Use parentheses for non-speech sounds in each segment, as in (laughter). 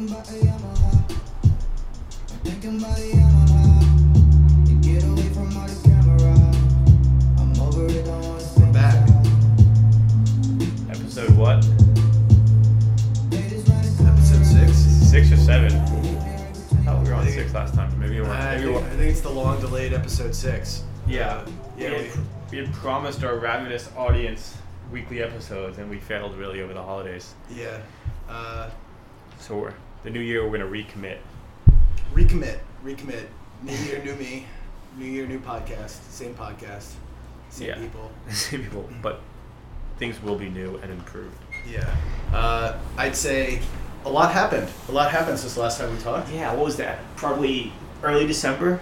thinking about a Yamaha. I'm thinking about a Yamaha. To get away from all the camera. I'm over it, don't wanna spend back. Episode what? Episode six. Six or seven? I thought we were on six last time. Maybe we weren't. I Maybe we think, I weren't. think it's the long delayed episode six. Yeah. Uh, yeah. we, We, had, we had promised our ravenous audience weekly episodes, and we failed really over the holidays. yeah. Uh, So we're the new year. We're gonna recommit. recommit. Recommit. New year, new me. New year, new podcast. Same podcast. Same Yeah. people. (laughs) Same people, but things will be new and improved. Yeah. Uh, I'd say a lot happened. A lot happened since the last time we talked. Yeah. What was that? Probably early December.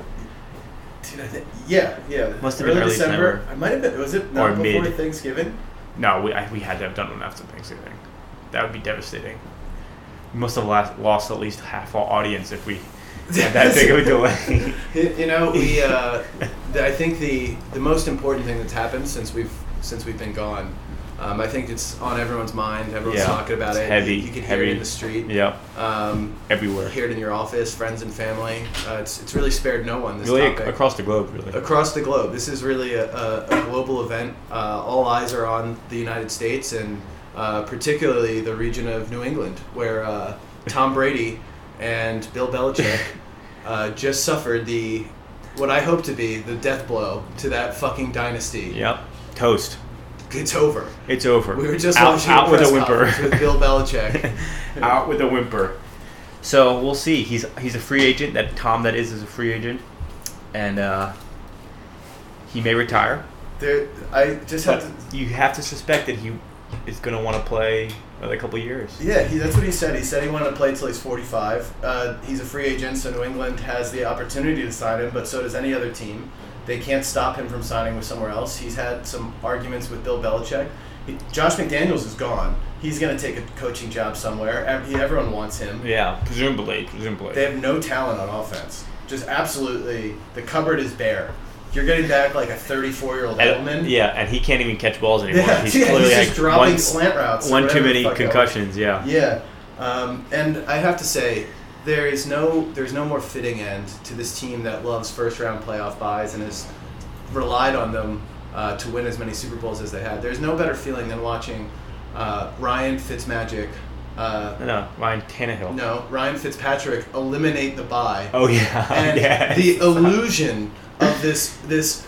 Dude, I think, yeah, yeah. Must have been early December. I might have been. Was it Or before mid. Thanksgiving? No, we I, we had to have done one after Thanksgiving. That would be devastating. We must have lost, lost at least half our audience if we (laughs) had that big of a delay. You you know, we. (laughs) Uh, I think the the most important thing that's happened since we've since we've been gone. Um, I think it's on everyone's mind. Everyone's Yeah, talking about it's it. heavy, You, you can hear heavy. it in the street. yep, Um, everywhere. hear it in your office, friends and family. Uh, it's it's really spared no one. This Really topic. across the globe, really. across the globe. This is really a, a, a global event. Uh, all eyes are on the United States and uh, particularly the region of New England, where uh, Tom Brady and Bill Belichick (laughs) uh, just suffered the what I hope to be the death blow to that fucking dynasty. Yep, toast. It's over. It's over. We were just out, watching out with a whimper. with Bill Belichick. (laughs) out with a whimper. So we'll see. He's he's a free agent. That Tom that is is a free agent, and uh, he may retire. there, I just But have to. you have to suspect that he is going to want to play another couple years. Yeah, he, that's what he said. He said he wanted to play till he's 45. Uh, he's a free agent, so New England has the opportunity to sign him, but so does any other team. They can't stop him from signing with somewhere else. He's had some arguments with Bill Belichick. He, Josh McDaniels is gone. He's going to take a coaching job somewhere. Everyone wants him. Yeah, presumably, presumably. They have no talent on offense. Just absolutely, the cupboard is bare. You're getting back like a 34 year old Edelman. yeah, and he can't even catch balls (laughs) anymore. (laughs) Yeah, he's yeah, clearly he's like dropping one, slant routes. one too many concussions. Yeah. Yeah, um, and I have to say, there is no there's no more fitting end to this team that loves first round playoff byes and has relied on them uh, to win as many Super Bowls as they had. There's no better feeling than watching uh, Ryan Fitzmagic. Uh, No, Ryan Tannehill. no, Ryan Fitzpatrick eliminate the bye, Oh yeah. (laughs) and yes. the illusion of this this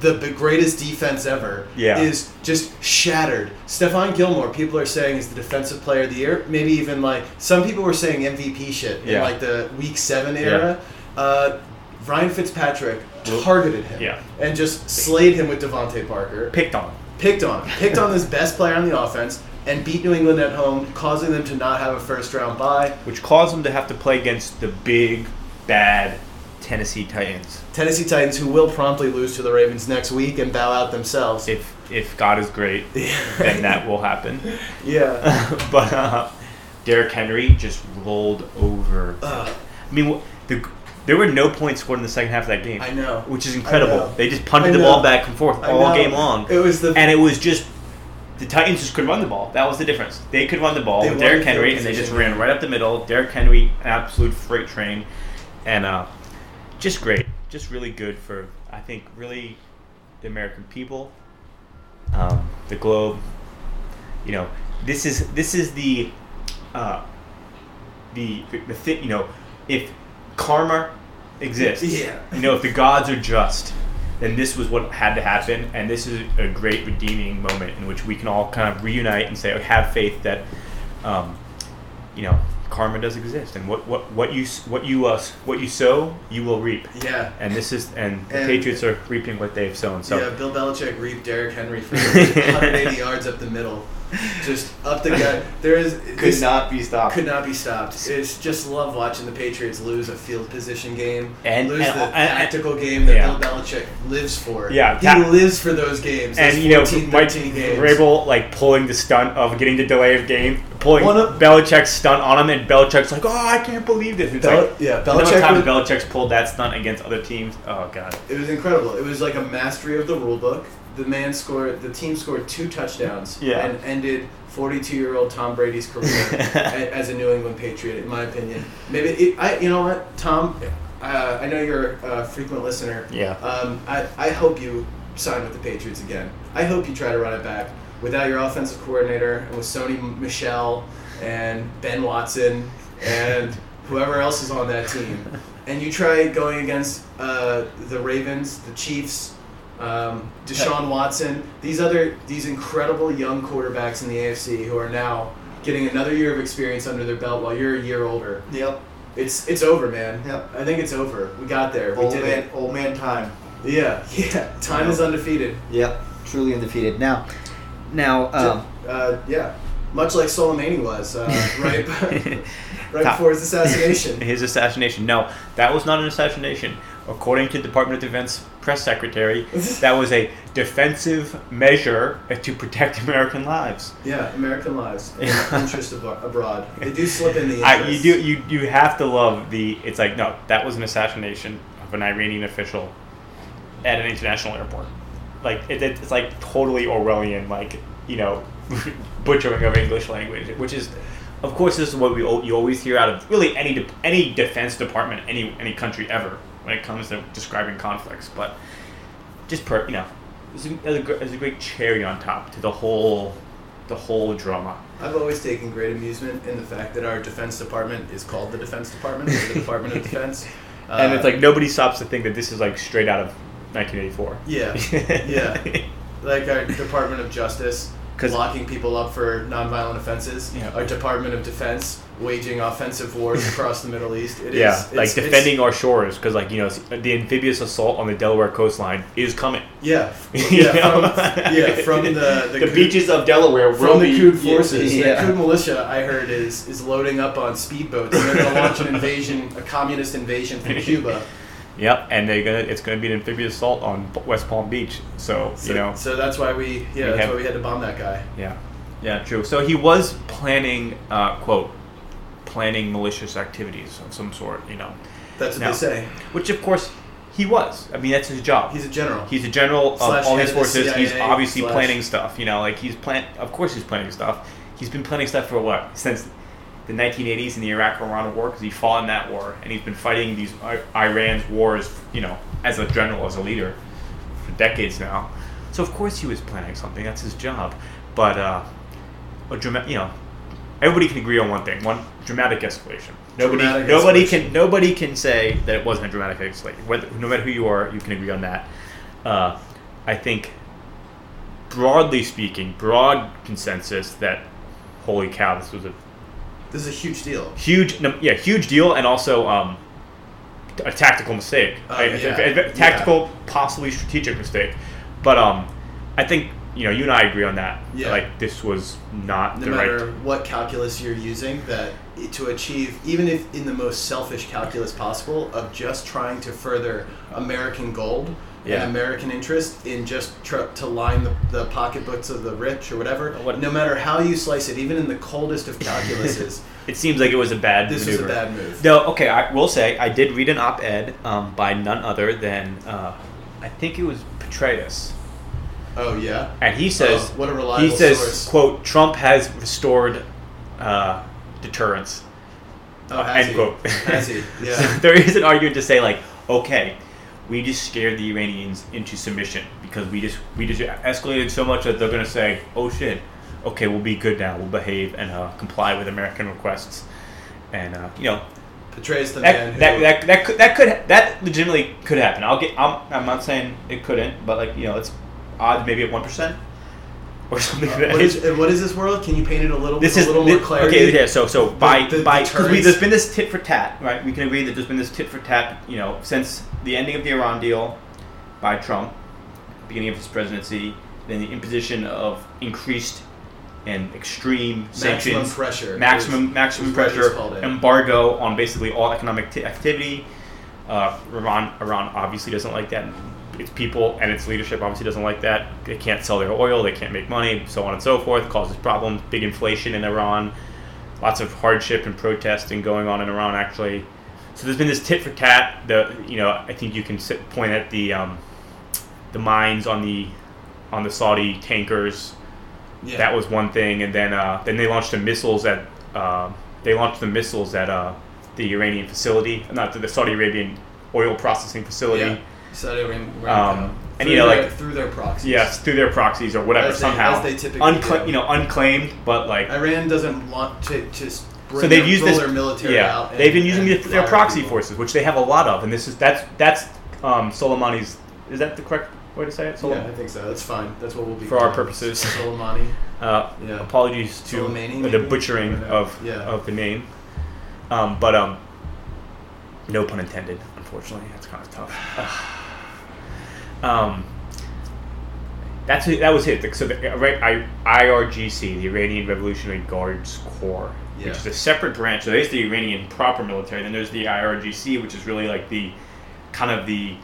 the, the greatest defense ever Yeah. is just shattered. Stephon Gilmore, people are saying is the defensive player of the year. Maybe even like some people were saying MVP shit in Yeah. like the week seven era. Uh, Ryan Fitzpatrick targeted him yeah. and just slayed him with DeVante Parker. picked on. Picked on. Picked on this best player on the offense and beat New England at home, causing them to not have a first round bye. which caused them to have to play against the big, bad Tennessee Titans. Tennessee Titans, who will promptly lose to the Ravens next week and bow out themselves. If if God is great, (laughs) then that will happen. (laughs) yeah. (laughs) but uh, Derrick Henry just rolled over. Ugh. I mean, the, there were no points scored in the second half of that game. I know. Which is incredible. They just punted the ball back and forth all game long. It was the and it was just the Titans just couldn't run the ball. That was the difference. They could run the ball They with Derrick Henry, and they just ran right up the middle. Derrick Henry, an absolute freight train, and uh, just great, just really good for I think really the American people, um, the globe. You know, this is this is the uh, the the thing. You know, if karma exists, Yeah. you know, if the gods are just, then this was what had to happen, and this is a great redeeming moment in which we can all kind of reunite and say, oh, have faith that, um, you know, karma does exist, and what what what you what you uh, what you sow, you will reap, yeah. and this is and the And- Patriots are reaping what they've sown. So yeah, Bill Belichick reaped Derrick Henry for (laughs) 180 yards up the middle, just up the gut. There is (laughs) this be stopped. could not be stopped. It's just love watching the Patriots lose a field position game And- lose and- the and- and- tactical game that Yeah. Bill Belichick lives for. Yeah, he ta- lives for those games. Those and you know, 14, Mike 13 games. Vrabel like pulling the stunt of getting the delay of game, pulling One of- Belichick's stunt on him, and Belichick's like, "Oh, I can't believe this." It's Bel- like, yeah, Belichick times was- Belichick's pulled that stunt against other teams. Oh god. It was incredible. It was like a mastery of the rule book. The man scored. The team scored two touchdowns Yeah. and ended 42-year-old Tom Brady's career (laughs) as a New England Patriot, in my opinion. Maybe it, I. You know what, Tom? Uh, I know you're a frequent listener. Yeah. Um, I, I hope you sign with the Patriots again. I hope you try to run it back without your offensive coordinator and with Sony Michel and Ben Watson and whoever else is on that team. And you try going against uh, the Ravens, the Chiefs, um, Deshaun Watson, these other these incredible young quarterbacks in the AFC who are now getting another year of experience under their belt while you're a year older. Yep. It's it's over, man. Yep. I think it's over. We got there. We Old did man, it. old man time. Yeah, (laughs) yeah. Time is undefeated. Yep. Truly undefeated. Now, now, um, uh, yeah, much like Soleimani was uh, (laughs) right (laughs) right before his assassination. His assassination. No, that was not an assassination. According to Department of Defense press secretary, (laughs) that was a defensive measure to protect American lives. yeah, American lives, (laughs) interest abo- abroad. They do slip in the I, you do you you have to love the. It's like no, that was an assassination of an Iranian official at an international airport. Like it, it, it's like totally Orwellian, like you know, (laughs) butchering of English language, which is, of course, this is what we you always hear out of really any de- any defense department, any any country ever when it comes to describing conflicts. But just per you know, it's a, it's a, gr- it's a great cherry on top to the whole the whole drama. I've always taken great amusement in the fact that our Defense Department is called the Defense Department, or the (laughs) Department of Defense. and it's Uh, like nobody stops to think that this is like straight out of 1984. Yeah, (laughs) yeah. like our Department of Justice 'Cause- locking people up for nonviolent offenses. Yeah. Our Department of Defense waging offensive wars (laughs) across the Middle East. It is yeah, it's- like defending our shores because, like you know, the amphibious assault on the Delaware coastline is coming. Yeah, (laughs) yeah, from, yeah, from the (laughs) the, the coup- beaches of Delaware From the be forces, yeah. the Cood militia, I heard, is is loading up on speedboats and they're going to launch an invasion, a communist invasion from Cuba. Yep, and they're gonna it's gonna be an amphibious assault on West Palm Beach. So, So, you know, so that's why we, yeah, We that's have- why we had to bomb that guy. yeah, yeah, true. So he was planning, uh, quote, planning malicious activities of some sort. You know, That's what No. they say. which of course he was. I mean, that's his job. He's a general. He's a general of Slash all head these of the forces. he's obviously slash- planning stuff. You know, like he's plan. Of course, he's planning stuff. He's been planning stuff for what since the 1980s in the Iraq-Iran war because he fought in that war and he's been fighting these I- Iran's wars. You know, as a general, as a leader, for decades now. So of course he was planning something. That's his job. But uh, a dramatic, you know, everybody can agree on one thing: one dramatic escalation. Nobody, Dramatic nobody escalation. can, nobody can say that it wasn't a dramatic escalation. Whether, no matter who you are, you can agree on that. Uh, I think, broadly speaking, broad consensus that, holy cow, this was a this is a huge deal. huge, yeah, huge deal, and also um, a tactical mistake, Uh, yeah, a- a tactical, possibly strategic mistake. But um, I think you know you and I agree on that. Yeah. Like this was not No the matter right. what calculus you're using, that to achieve, even if in the most selfish calculus possible, of just trying to further American gold Yeah. and American interest in just tr- to line the, the pocketbooks of the rich or whatever. What- no matter how you slice it, even in the coldest of (laughs) calculuses, It seems like it was a bad move. this was a bad move. No, okay, I will say I did read an op-ed um, by none other than uh, I think it was Petraeus, Oh yeah. and he says Oh, what a reliable he says source. quote Trump has restored uh, deterrence. Oh, has end he? quote. Has he? So (laughs) Yeah. there is an argument to say like, okay, we just scared the Iranians into submission because we just we just escalated so much that they're gonna say, oh shit, okay, we'll be good now, we'll behave and uh, comply with American requests, and uh, you know Petraeus the man that, who. that, that, that could that could that legitimately could happen. I'll get. I'm, I'm not saying it couldn't, but like you know, it's odds maybe at one percent or something. like that. Uh, what, is, what is this world? Can you paint it a little, This with is a little thi- more clarity? okay. Yeah. So so by the by because deterrence- there's been this tit for tat, right? We can agree that there's been this tit for tat. You know, since the ending of the Iran deal by Trump, beginning of his presidency, then the imposition of increased and extreme Maximum sanctions, pressure. maximum is- maximum is pressure, embargo on basically all economic t- activity. Uh, Iran Iran obviously doesn't like that. Its people and its leadership obviously doesn't like that. They can't sell their oil. They can't make money. So on and so forth. Causes problems. Big inflation in Iran. Lots of hardship and protesting going on in Iran actually. So there's been this tit for tat. The you know I think you can sit, point at the um, the mines on the on the Saudi tankers. Yeah. That was one thing, and then uh, then they launched the missiles at uh, they launched the missiles at uh, the Iranian facility, not the, the Saudi Arabian oil processing facility. Yeah. Saudi Arabia. Um, and, you know, their, like- through their proxies. Yes, through their proxies or whatever As they- somehow. as they typically Uncla- do. you know, unclaimed, but like Iran doesn't want to just bring so they've their, used this their military yeah out. and- they've been using their proxy people. forces which they have a lot of and this is that's that's um, Soleimani's is that the correct way to say it Yeah, I think so. That's fine. That's what we'll be For our purposes. Soleimani. (laughs) uh, Yeah. apologies to Soleimani, the butchering of Yeah. of the name um, but um no pun intended unfortunately that's kind of tough (sighs) (sighs) um that's it, that was it. So the I- I- IRGC, the Iranian Revolutionary Guards Corps, Yeah. which is a separate branch. So there's the Iranian proper military. Then there's the IRGC, which is really like the kind of the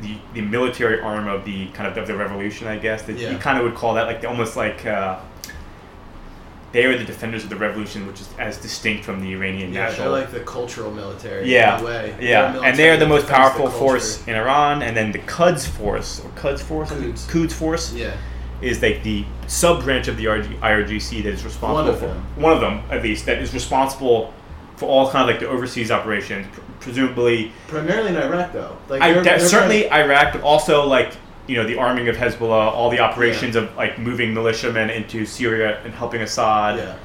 the, the military arm of the kind of of the revolution, I guess. That Yeah. You kind of would call that like the, almost like uh, they are the defenders of the revolution, which is as distinct from the Iranian Yeah, national. they're like the cultural military. Yeah, In a way. yeah, and they are the most defends the powerful force in Iran, and then the Quds force or Quds force, Quds. Quds force Yeah. is like the sub branch of the RG, IRGC that is responsible One of for them. one of them at least that is responsible for all kind of like the overseas operations, pr- presumably. Primarily in Iraq, though. Like I, they're- they're certainly Iraq, but also like you know the arming of Hezbollah, all the operations of like moving militiamen into Syria and helping Assad. yeah.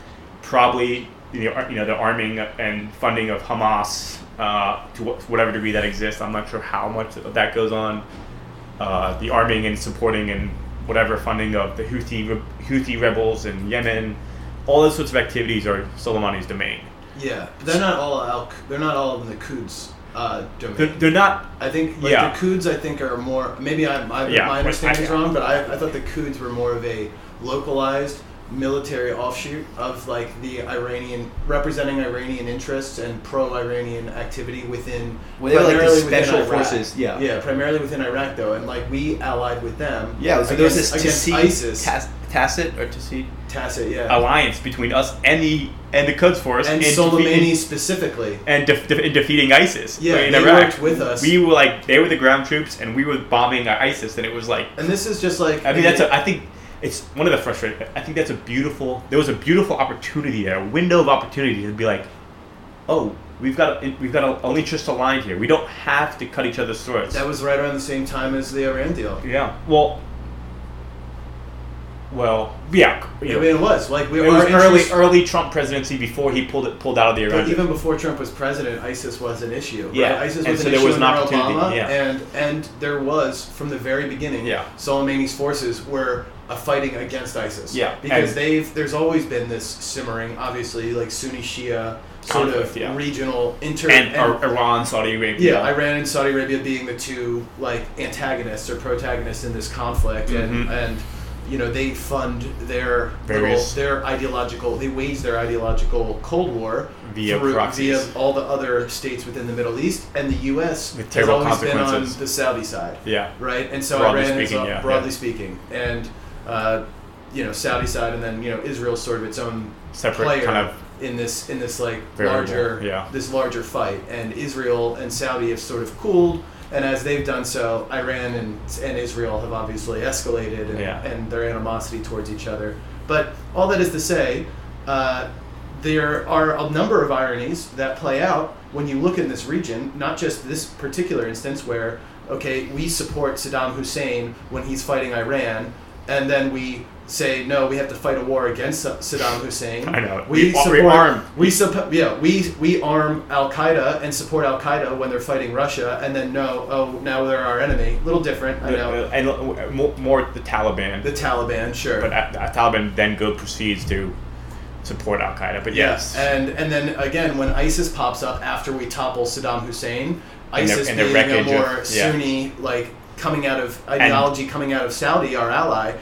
Probably you know, you know the arming and funding of Hamas uh, to whatever degree that exists. I'm not sure how much of that goes on. Uh, the arming and supporting and whatever funding of the Houthi re- Houthi rebels in Yemen, all those sorts of activities are Soleimani's domain. Yeah, but they're not all al. They're not all in the Quds uh, domain. They're, they're not. I think like Yeah. the Quds. I think are more. Maybe I, I Yeah, my understanding is wrong, but I, I thought the Quds were more of a localized military offshoot of like the Iranian representing Iranian interests and pro-Iranian activity within. Well, they were like the primarily within special Iraq. forces, yeah. Yeah, primarily within Iraq though, and like we allied with them. Yeah, so there was against, this against Tacit, ISIS. Tacit or Tacit. Tacit, yeah. alliance between us and the and the Quds force and in Soleimani specifically. and def- in defeating ISIS. Yeah, in they Iraq. worked with us. We were like they were the ground troops, and we were bombing ISIS, and it was like And this is just like I mean, that's a, I think it's one of the frustrating. I think that's a beautiful. There was a beautiful opportunity there, a window of opportunity to be like, oh, we've got a, we've got a, an interest aligned here. We don't have to cut each other's throats. that was right around the same time as the Iran deal. yeah. Well. Well, yeah. You I mean, it was like we it was early early Trump presidency before he pulled it pulled out of the Iran. But even before Trump was president, ISIS was an issue. Yeah, right? ISIS and was so an there issue was an under opportunity, Obama, yeah. and and there was from the very beginning. Yeah. Soleimani's forces were uh, fighting against ISIS. Yeah, because and- they've there's always been this simmering, obviously, like Sunni Shia sort Conflict, of yeah. regional inter and, Ar- Iran, Saudi Arabia. Yeah, Iran and Saudi Arabia being the two like antagonists or protagonists in this conflict, and Mhm. and you know they fund their little, their ideological they wage their ideological Cold War Via through, proxies. via all the other states within the Middle East, and the U.S. With has always been on the Saudi side, Yeah. right? And so Broadly Iran is speaking, uh, yeah, broadly yeah. speaking, and uh, you know Saudi side, and then you know Israel's sort of its own Separate player kind of in this in this like Variable, larger yeah. this larger fight and Israel and Saudi have sort of cooled and as they've done so Iran and and Israel have obviously escalated and, Yeah. and their animosity towards each other but all that is to say uh, there are a number of ironies that play out when you look in this region not just this particular instance where okay we support Saddam Hussein when he's fighting Iran and then we say no we have to fight a war against Saddam Hussein I know. we, We- we arm- we supp- yeah we we arm Al Qaeda and support Al Qaeda when they're fighting Russia, and then no, oh now they're our enemy. A little different, I know. And uh, more, more the Taliban. The Taliban, sure. but uh, uh, Taliban then go proceeds to support Al Qaeda. But yes, and and then again when ISIS pops up after we topple Saddam Hussein, And the- ISIS and the being a wreckage of- more yeah. Sunni like coming out of ideology coming out of Saudi, our ally.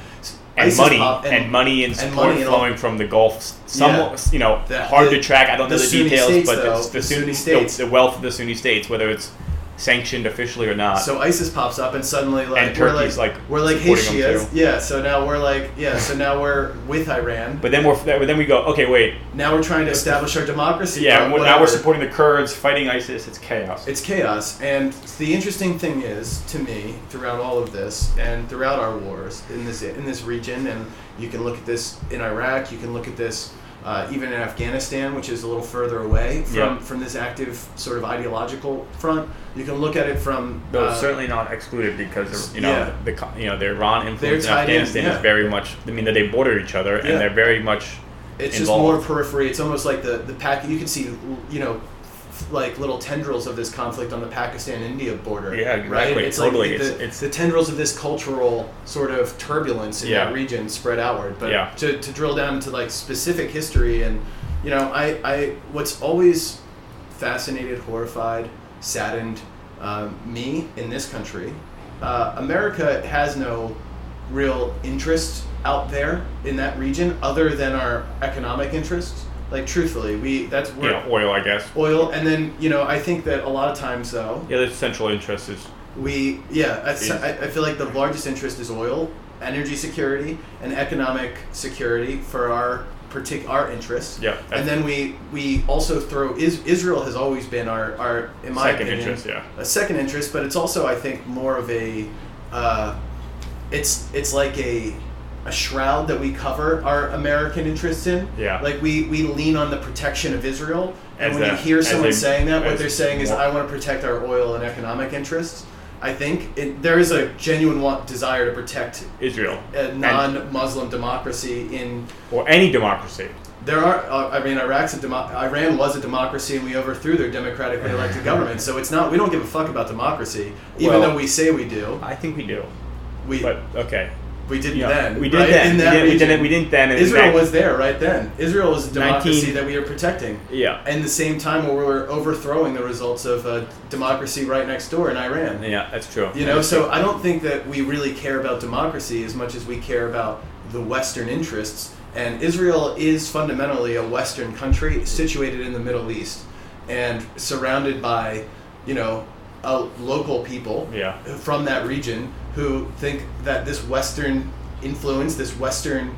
And ISIS money pop- and, money and and support money and all- flowing from the Gulf. Some, you know, The- hard the- to track. I don't know the details, states, but though, it's the, Sunni, Sunni states. the, the wealth of the Sunni states, whether it's sanctioned officially or not. So ISIS pops up, and suddenly like And we're Turkey's, like, like, we're like hey she is too. yeah. So now we're like yeah. So now we're with Iran. but then we're then we go okay wait now we're trying to establish our democracy. yeah we're, now we're supporting the Kurds fighting ISIS. It's chaos. It's chaos, and the interesting thing is to me throughout all of this and throughout our wars in this in this region, and you can look at this in Iraq, you can look at this uh, even in Afghanistan, which is a little further away from, Yeah. from this active sort of ideological front. You can look at it from Though uh, certainly not excluded because you know Yeah. the you know the Iran influence in They're in, Afghanistan yeah. is very much. I mean that they border each other and they're very much. It's involved. just more periphery. It's almost like the the pack. You can see, you know, like little tendrils of this conflict on the Pakistan-India border. Yeah, exactly. Right. It's Totally. like the, It's- it's- the tendrils of this cultural sort of turbulence in Yeah. that region spread outward. But Yeah. to, to drill down into like specific history and, you know, I I what's always fascinated, horrified, saddened um, me in this country. Uh, America has no real interest out there in that region other than our economic interests. Like truthfully, we that's know, oil, I guess. oil, and then you know I think that a lot of times though Yeah, the central interest is we yeah I I feel like the largest interest is oil, energy security, and economic security for our partic- our interests. Yeah, and then we we also throw is, Israel has always been our our in my second opinion, interest. Yeah. a second interest, but it's also I think more of a uh, it's it's like a a shroud that we cover our American interests in. Yeah. Like we, we lean on the protection of Israel, and As when a- you hear someone a- saying that, what they're saying is, "I want to protect our oil and economic interests." I think it, there is a genuine want, desire to protect Israel a non-Muslim democracy in or any democracy. there are, uh, I mean, Iraq's a demo- Iran was a democracy, and we overthrew their democratically (laughs) elected government. So it's not. We don't give a fuck about democracy, even Well- though we say we do. I think we do. We But okay. We didn't Yeah, then. we did right? then. In We that didn't, we didn't. We didn't then. Israel that- was there right then. Israel was a democracy 19 that we are protecting. Yeah. And the same time, where we were overthrowing the results of a democracy right next door in Iran. Yeah, that's true. You know, so I don't think that we really care about democracy as much as we care about the Western interests. And Israel is fundamentally a Western country situated in the Middle East and surrounded by, you know, uh, local people Yeah. from that region who think that this Western influence, this Western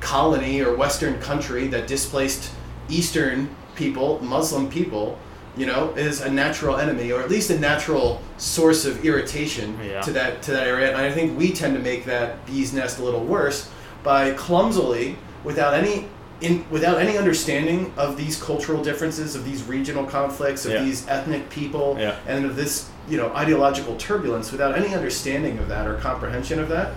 colony or Western country that displaced Eastern people, Muslim people, you know, is a natural enemy or at least a natural source of irritation Yeah. to that to that area. And I think we tend to make that bee's nest a little worse by clumsily, without any in without any understanding of these cultural differences, of these regional conflicts, of Yeah. these ethnic people, Yeah. and of this you know ideological turbulence without any understanding of that or comprehension of that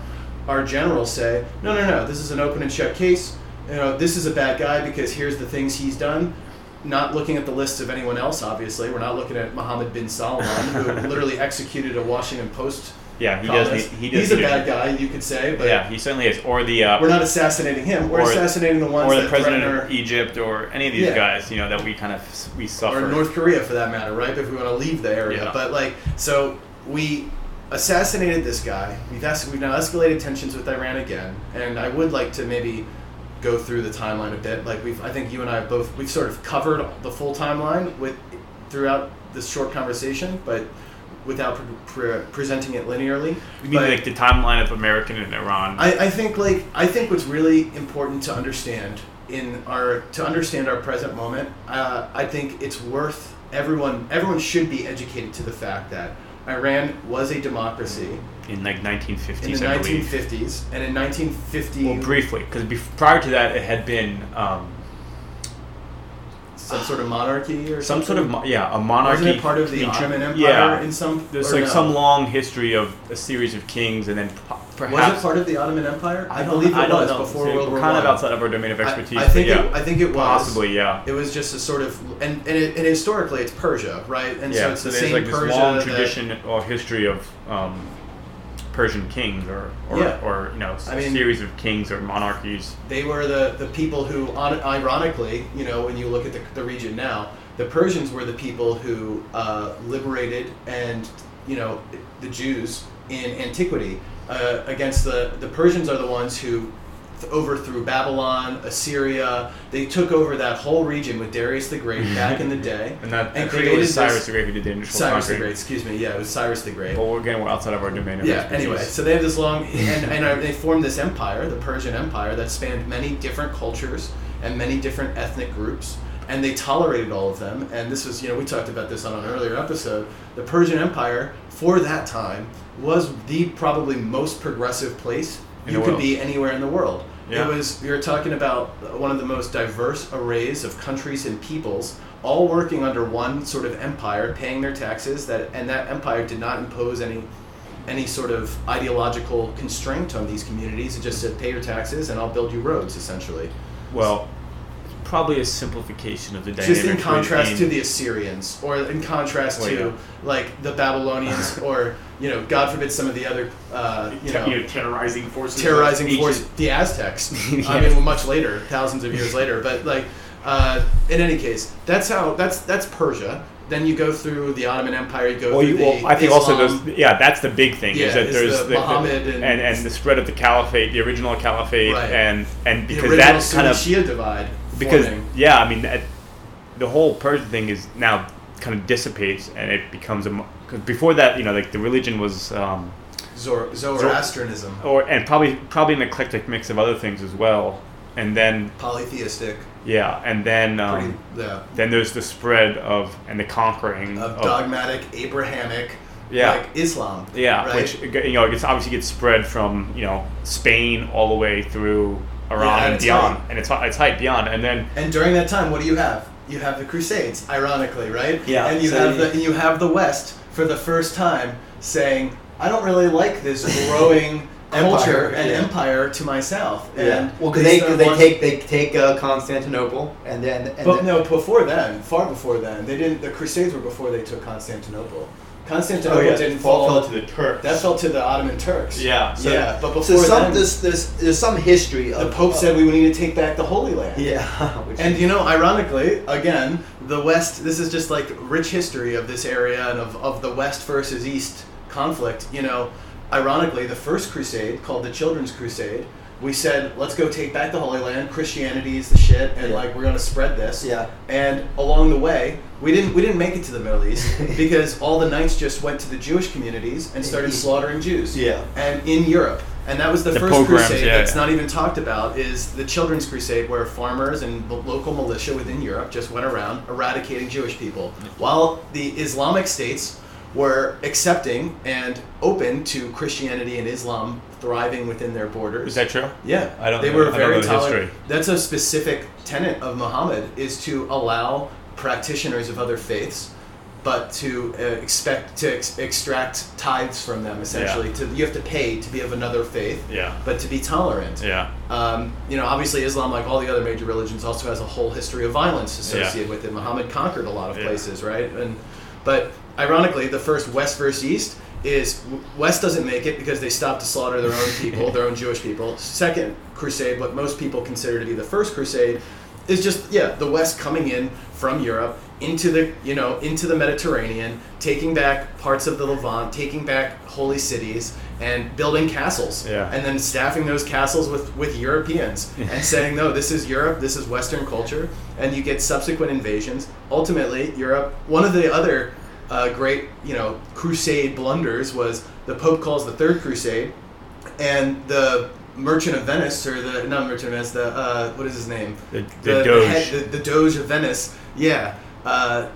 our generals say no no no this is an open and shut case you know this is a bad guy because here's the things he's done not looking at the lists of anyone else obviously we're not looking at Mohammed bin Salman who (laughs) literally executed a Washington Post Yeah, he does. Need, he does. he's a need bad guy you could say but Yeah, he certainly is. Or the uh, we're not assassinating him we're assassinating the ones or the that president our, of Egypt or any of these Yeah. guys. You know that we kind of we suffer. or North Korea for that matter, right? If we want to leave the area, Yeah. but like, so we assassinated this guy. We've es- we've now escalated tensions with Iran again, and I would like to maybe go through the timeline a bit. Like we've, I think you and I have both we've sort of covered the full timeline with throughout this short conversation, but without pre- pre- presenting it linearly. You mean But- like the timeline of American and Iran? I, I think like I think what's really important to understand in our to understand our present moment, uh, I think it's worth everyone everyone should be educated to the fact that Iran was a democracy in like 1950s, in the I believe. 1950s, and in 1950 Well, briefly, because bef- prior to that, it had been um, some sort of monarchy or some something? sort of yeah a monarchy. Wasn't it part of the Ottoman Empire Yeah, in some? there's like no? some long history of a series of kings, and then perhaps Was it part of the Ottoman Empire? I, don't- believe it I was know. before See, World we're War kind of outside of our domain of expertise. I, but think yeah, it, I think it was possibly yeah. It was just a sort of, and and, it, and historically it's Persia, right? And so yeah, it's so the same like this Persia long that- tradition or history of um, Persian kings, or or, Yeah. or you know, I mean- series of kings or monarchies. they were the, the people who, on, ironically, you know, when you look at the, the region now, the Persians were the people who uh, liberated and, you know, the Jews in antiquity. Uh, against the, the Persians are the ones who overthrew Babylon, Assyria. They took over that whole region with Darius the Great (laughs) back in the day, And that and created Cyrus the Great who did the initial Cyrus the. Great. Excuse me. Yeah, it was Cyrus the Great. But we're again we're outside of our domain. Of Yeah. expertise. Anyway, so they have this long, and, and they formed this empire, the Persian Empire, that spanned many different cultures and many different ethnic groups, and they tolerated all of them. And this was, you know, we talked about this on an earlier episode. The Persian Empire, for that time, was the probably most progressive place you could be anywhere in the world. Yeah. It was. We were talking about one of the most diverse arrays of countries and peoples, all working under one sort of empire, paying their taxes. That and that empire did not impose any any sort of ideological constraint on these communities. It just said, pay your taxes and I'll build you roads, essentially. well, probably a simplification of the dynamic. Just in contrast to the Assyrians, or in contrast Well, to yeah. like the Babylonians, (laughs) or you know, God forbid, some of the other uh, you know, terrorizing forces. terrorizing of force, the Aztecs. (laughs) I Yes. mean, much later, thousands of years later. But like, uh, in any case, that's how that's that's Persia. Then you go through the Ottoman Empire. You go Well, through you, the well, I think also those. yeah, that's the big thing Yeah, is that is there's the Muhammad and- and, and the spread of the caliphate, the original caliphate, Right. and and because original that's kind of Sunni Shia divide. Because yeah, I mean that, the whole Persian thing is now kind of dissipates and it becomes a because before that you know like the religion was um, Zor- Zoroastrianism, or and probably probably an eclectic mix of other things as well, and then polytheistic, yeah, and then pretty, um, yeah, then there's the spread of and the conquering of dogmatic Abrahamic, Yeah. like Islam. Yeah, right? which you know, it's obviously gets spread from you know Spain all the way through Iran Yeah, and and beyond, height. and it's it's height beyond, and then And during that time, what do you have? You have the Crusades, ironically, right? Yeah, And you so have you- the and you have the West for the first time saying, "I don't really like this growing (laughs) culture Empire, and yeah. empire to myself. south." Yeah. And Well, because they, start they want- take they take uh, Constantinople and then and But then, no, before then, far before then, they didn't. The Crusades were before they took Constantinople. Constantinople Oh, didn't fall. the Turks. that fell to the Ottoman Turks. Yeah, so- yeah, but before so some then, there's, there's there's some history of the Pope uh, said we need to take back the Holy Land. yeah (laughs) And you know, ironically, again, the West, this is just like rich history of this area and of, of the West versus East conflict. You know, ironically, the first crusade, called the Children's Crusade, we said, let's go take back the Holy Land. Christianity is the shit, and Yeah. like we're gonna spread this. Yeah. And along the way, we didn't we didn't make it to the Middle East (laughs) because all the knights just went to the Jewish communities and started slaughtering Jews. Yeah. And in Europe. And that was the, The first pogroms, crusade yeah, that's yeah. not even talked about is the Children's Crusade, where farmers and the local militia within Europe just went around eradicating Jewish people, while the Islamic states were accepting and open to Christianity and Islam thriving within their borders. is that true? Yeah, I don't They know- were very know tolerant. history. That's a specific tenet of Muhammad is to allow practitioners of other faiths, but to uh, expect to ex- extract tithes from them. Essentially, to you have to pay to be of another faith, Yeah, but to be tolerant. yeah, Um, you know, obviously Islam, like all the other major religions, also has a whole history of violence associated Yeah. with it. Muhammad conquered a lot of Yeah. places, right? And but ironically, the first West versus East is West doesn't make it because they stopped to slaughter their own people, their own Jewish people. Second crusade, what most people consider to be the first crusade, is just yeah, the West coming in from Europe into the you know into the Mediterranean, taking back parts of the Levant, taking back holy cities, and building castles Yeah. and then staffing those castles with, with Europeans (laughs) and saying, no, this is Europe, this is Western culture, and you get subsequent invasions. Ultimately, Europe, one of the other uh, great, you know, crusade blunders was the Pope calls the Third Crusade, and the Merchant of Venice, or the, not Merchant of Venice, the, uh, what is his name? the, the, Doge. the, the Doge of Venice, yeah, uh,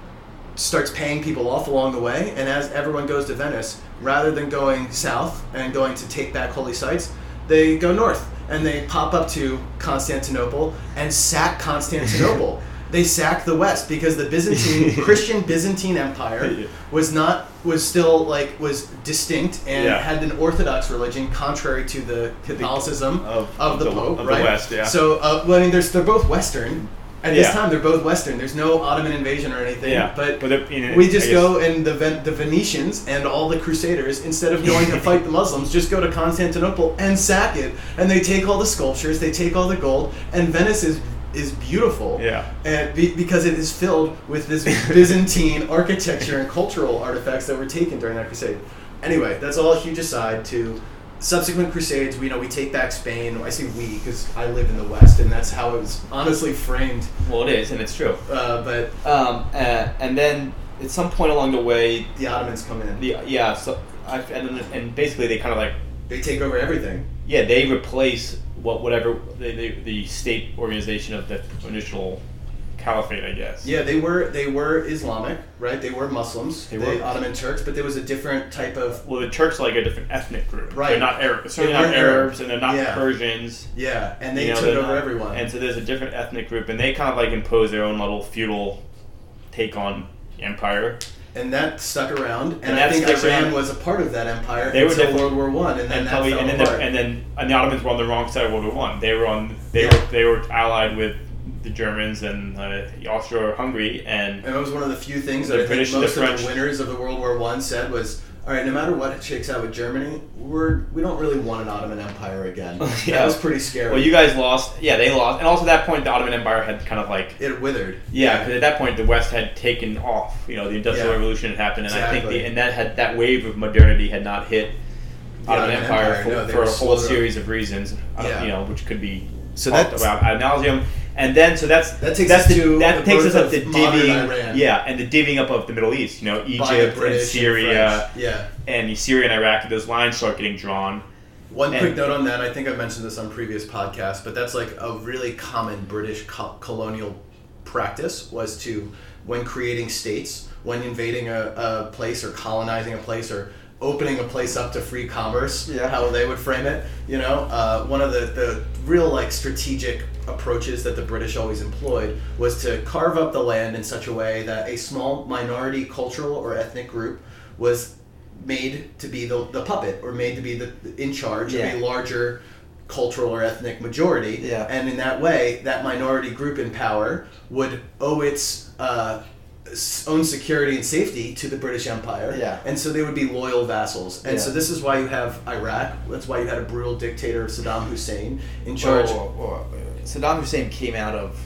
starts paying people off along the way. And as everyone goes to Venice, rather than going south and going to take back holy sites, they go north and they pop up to Constantinople and sack Constantinople. (laughs) they sack the West because the Byzantine (laughs) Christian Byzantine Empire Yeah. was not was still like was distinct and Yeah. had an Orthodox religion contrary to the Catholicism Of- of, of the, the- Pope, of the right? West, yeah. So, uh, well, I mean, there's they're both Western. At this time, they're both Western. There's no Ottoman invasion or anything. Yeah, but, but you know, we just go and the Ven- the Venetians and all the Crusaders, instead of going to (laughs) fight the Muslims, just go to Constantinople and sack it. And they take all the sculptures, they take all the gold, and Venice is is beautiful. Yeah. And be, because it is filled with this (laughs) Byzantine architecture and cultural artifacts that were taken during that crusade. Anyway, that's all a huge aside to subsequent crusades, we you know we take back Spain. I say we because I live in the West, and that's how it was honestly framed. Well, it is, and it's true. Uh, but Um, uh, and then at some point along the way, the Ottomans come in. the yeah, so I, and, and basically they kind of like They take over everything. yeah, they replace what whatever the, the, the state organization of the initial caliphate, I guess. Yeah, they were they were Islamic, right? They were Muslims, They the were. Ottoman Turks, but there was a different type of Well, the Turks are like a different ethnic group. Right. They're not Arabs. Certainly They not Arabs, and they're not Yeah. Persians. yeah, and they You know, took over not- everyone. And so there's a different ethnic group, and they kind of like impose their own little feudal take on empire. And that stuck around, and, And I think Iran around. was a part of that empire They were until definitely- World War One, and then and that probably fell and then the, and then and the Ottomans were on the wrong side of World War One. They were on they Yeah. were they were allied with the Germans and uh, Austro-Hungary, and And it was one of the few things The that British and the most of the winners of the World War One said was, "All right, no matter what it shakes out with Germany, we're we don't really want an Ottoman Empire again." (laughs) Yeah. That was pretty scary. well, you guys lost. Yeah, they lost, and also at that point the Ottoman Empire had kind of like it withered. yeah, because at that point the West had taken off. You know, the Industrial Yeah. Revolution had happened, and I think Exactly. the, and that had that wave of modernity had not hit The Ottoman Ottoman Empire, Empire, for, no, for a whole slow. series of reasons. I don't- Yeah. You know, which could be So talked that's- about ad nauseum. And then, so that's That takes that's us the, to that the takes us up to divvying, Iran. yeah, and the divvying up of the Middle East. You know, Egypt and Syria French. Yeah. and Syria and Iraq. Those lines start getting drawn. One And- quick note on that. I think I've mentioned this on previous podcasts, but that's like a really common British co- colonial practice was to, when creating states, when invading a, a place or colonizing a place or opening a place up to free commerce, Yeah. how they would frame it. You know, uh, one of the, the real like strategic approaches that the British always employed was to carve up the land in such a way that a small minority cultural or ethnic group was made to be the, the puppet or made to be the in charge Yeah. of a larger cultural or ethnic majority Yeah. and in that way that minority group in power would owe its uh, own security and safety to the British Empire Yeah. and so they would be loyal vassals and Yeah. so this is why you have Iraq that's why you had a brutal dictator Saddam Hussein in charge Or, or, Saddam Hussein came out of.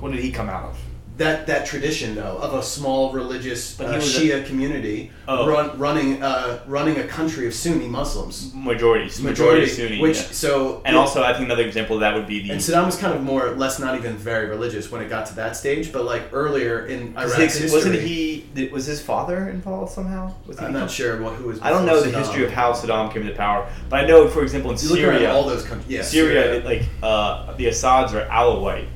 What did he come out of? That that tradition though of a small religious uh, was a- Shia community Oh. run, running uh, running a country of Sunni Muslims Majority, majority, majority Sunni, which yeah. so and also I think another example of that would be the and Saddam was kind of more less not even very religious when it got to that stage but like earlier in Iraq's he- history wasn't he? Was his father involved somehow? Was he I'm not sure what, who was I don't know the history of how Saddam came to power, but I know, for example, in Syria, all those countries yeah Syria, it, like uh, the Assads are Alawite,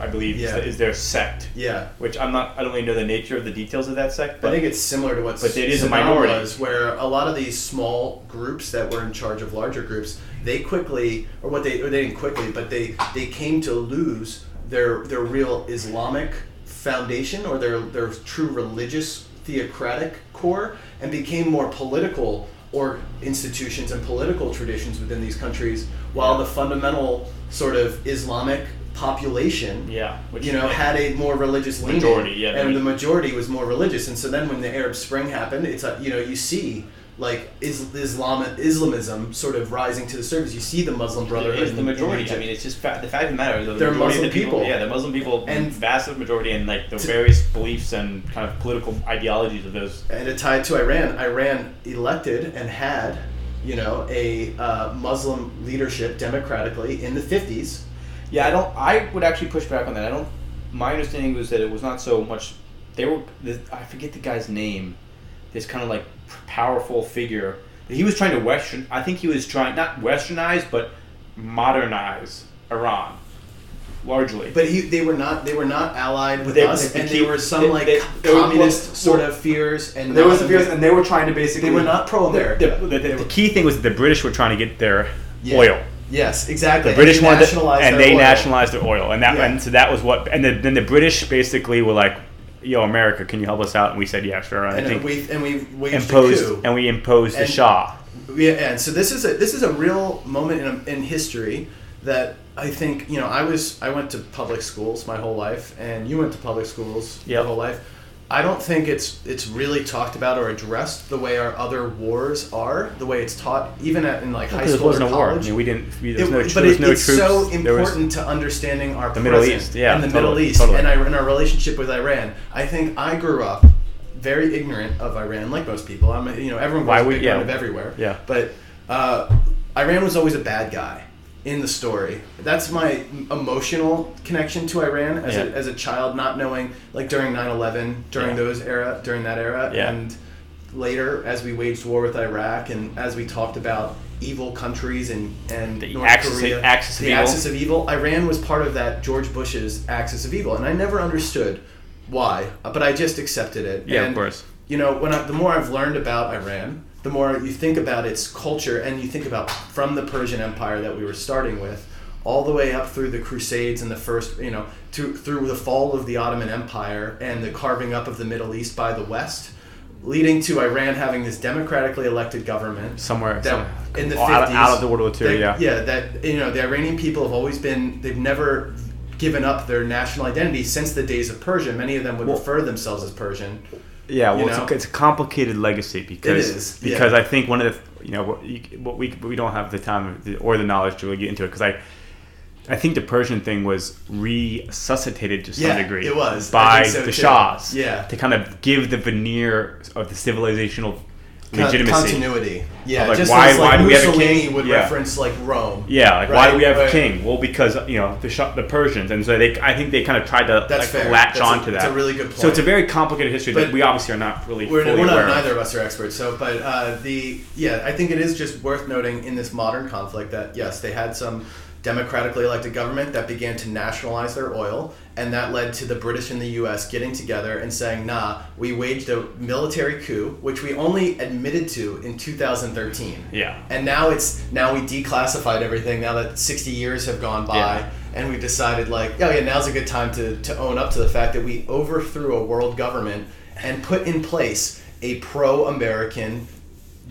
I believe, is Yeah. the- is their sect. yeah Which I'm not. I don't really know the nature of the details of that sect, But I think it's similar to what but it is a minority. was, where a lot of these small groups that were in charge of larger groups, they quickly, or what they, or they didn't quickly, but they they came to lose their their real Islamic foundation or their their true religious theocratic core and became more political or institutions and political traditions within these countries, while the fundamental sort of Islamic population yeah, which you know, had a more religious leaning, Majority, yeah, and the- majority was more religious. And so then, when the Arab Spring happened, it's a, you know you see like is, Islam Islamism sort of rising to the surface. You see the Muslim Brotherhood. is the majority. I mean, it's just fa- the fact of the matter is the They're Muslim the people, people. Yeah, the Muslim people, And- and vast majority, and like the To- various beliefs and kind of political ideologies of those. and it tied to Iran, Iran elected and had you know a uh, Muslim leadership democratically in the fifties. Yeah, I don't. I would actually push back on that. I don't. My understanding was that it was not so much. They were. I forget the guy's name. This kind of like powerful figure. He was trying to western. I think he was trying not westernize, but modernize Iran, largely. But he, they were not they were not allied with They- us, they- and they- there were some they- like they- they communist sort of fears, and There was fears, and they were trying to basically. they were not pro America. The, the, the, the key thing was that the British were trying to get their Yeah. oil. Yes, exactly. The British and they wanted, nationalized and their they oil. nationalized their oil, and that, Yeah. and so that was what, and the, then the British basically were like, "Yo, America, can you help us out?" And we said, "Yeah, sure." And, and I think we and we imposed, and we imposed the Shah. Yeah, and so this is a this is a real moment in, in history that I think you know I was I went to public schools my whole life, and you went to public schools your whole life. I don't think it's it's really talked about or addressed the way our other wars are, the way it's taught even at in like high Because it school wasn't or a war. I mean, we didn't. We, there was It- no, but there was it, no it's troops. so important to understanding our The Middle East, yeah, and the totally, Middle East totally. and, our, and our relationship with Iran. I think I grew up very ignorant of Iran, like most people. I'm you know everyone Why goes would- big yeah. of everywhere. Yeah. But uh, Iran was always a bad guy in the story. That's my emotional connection to Iran as, a, as a child, not knowing like during 9/11, during Yeah. those era, during that era, Yeah. and later as we waged war with Iraq and as we talked about evil countries and and The North axis of- Korea, axis of the evil. axis of evil. Iran was part of that George Bush's axis of evil, and I never understood why, but I just accepted it. Yeah, of course. You know, when I, the more I've learned about Iran, the more you think about its culture, and you think about from the Persian Empire that we were starting with, all the way up through the Crusades and the first, you know, to, through the fall of the Ottoman Empire and the carving up of the Middle East by the West, leading to Iran having this democratically elected government Somewhere that some- in the out, 50s, out of the World War II. that- yeah. yeah, that you know the Iranian people have always been they've never given up their national identity since the days of Persia. Many of them would Well- refer themselves as Persian. Yeah, well, You it's, a, it's a complicated legacy because is, yeah. because I think one of the you know what, you, what we we don't have the time or the knowledge to really get into it because I I think the Persian thing was resuscitated to some Yeah, degree it was. By so, the too. Shahs Yeah. to kind of give the veneer of the civilizational legitimacy. continuity. Yeah, Like, just why- like why do we have a Mussolini king? would Yeah. reference like Rome. Yeah, like why do we have right. a king? Well, because you know the the Persians, and so they I think they kind of tried to That's like, fair. latch That's a- on to that. that's a really good point. So it's a very complicated history that But we obviously are not really We're, we're not neither of us are experts. So, but uh, the yeah, I think it is just worth noting in this modern conflict that yes, they had some democratically elected government that began to nationalize their oil, and that led to the British and the U.S. getting together and saying, "Nah, we waged a military coup, which we only admitted to in 2013." Yeah. And now it's now we declassified everything. Now that 60 years have gone by. Yeah. And we decided, like, oh yeah, now's a good time to, to own up to the fact that we overthrew a world government and put in place a pro-American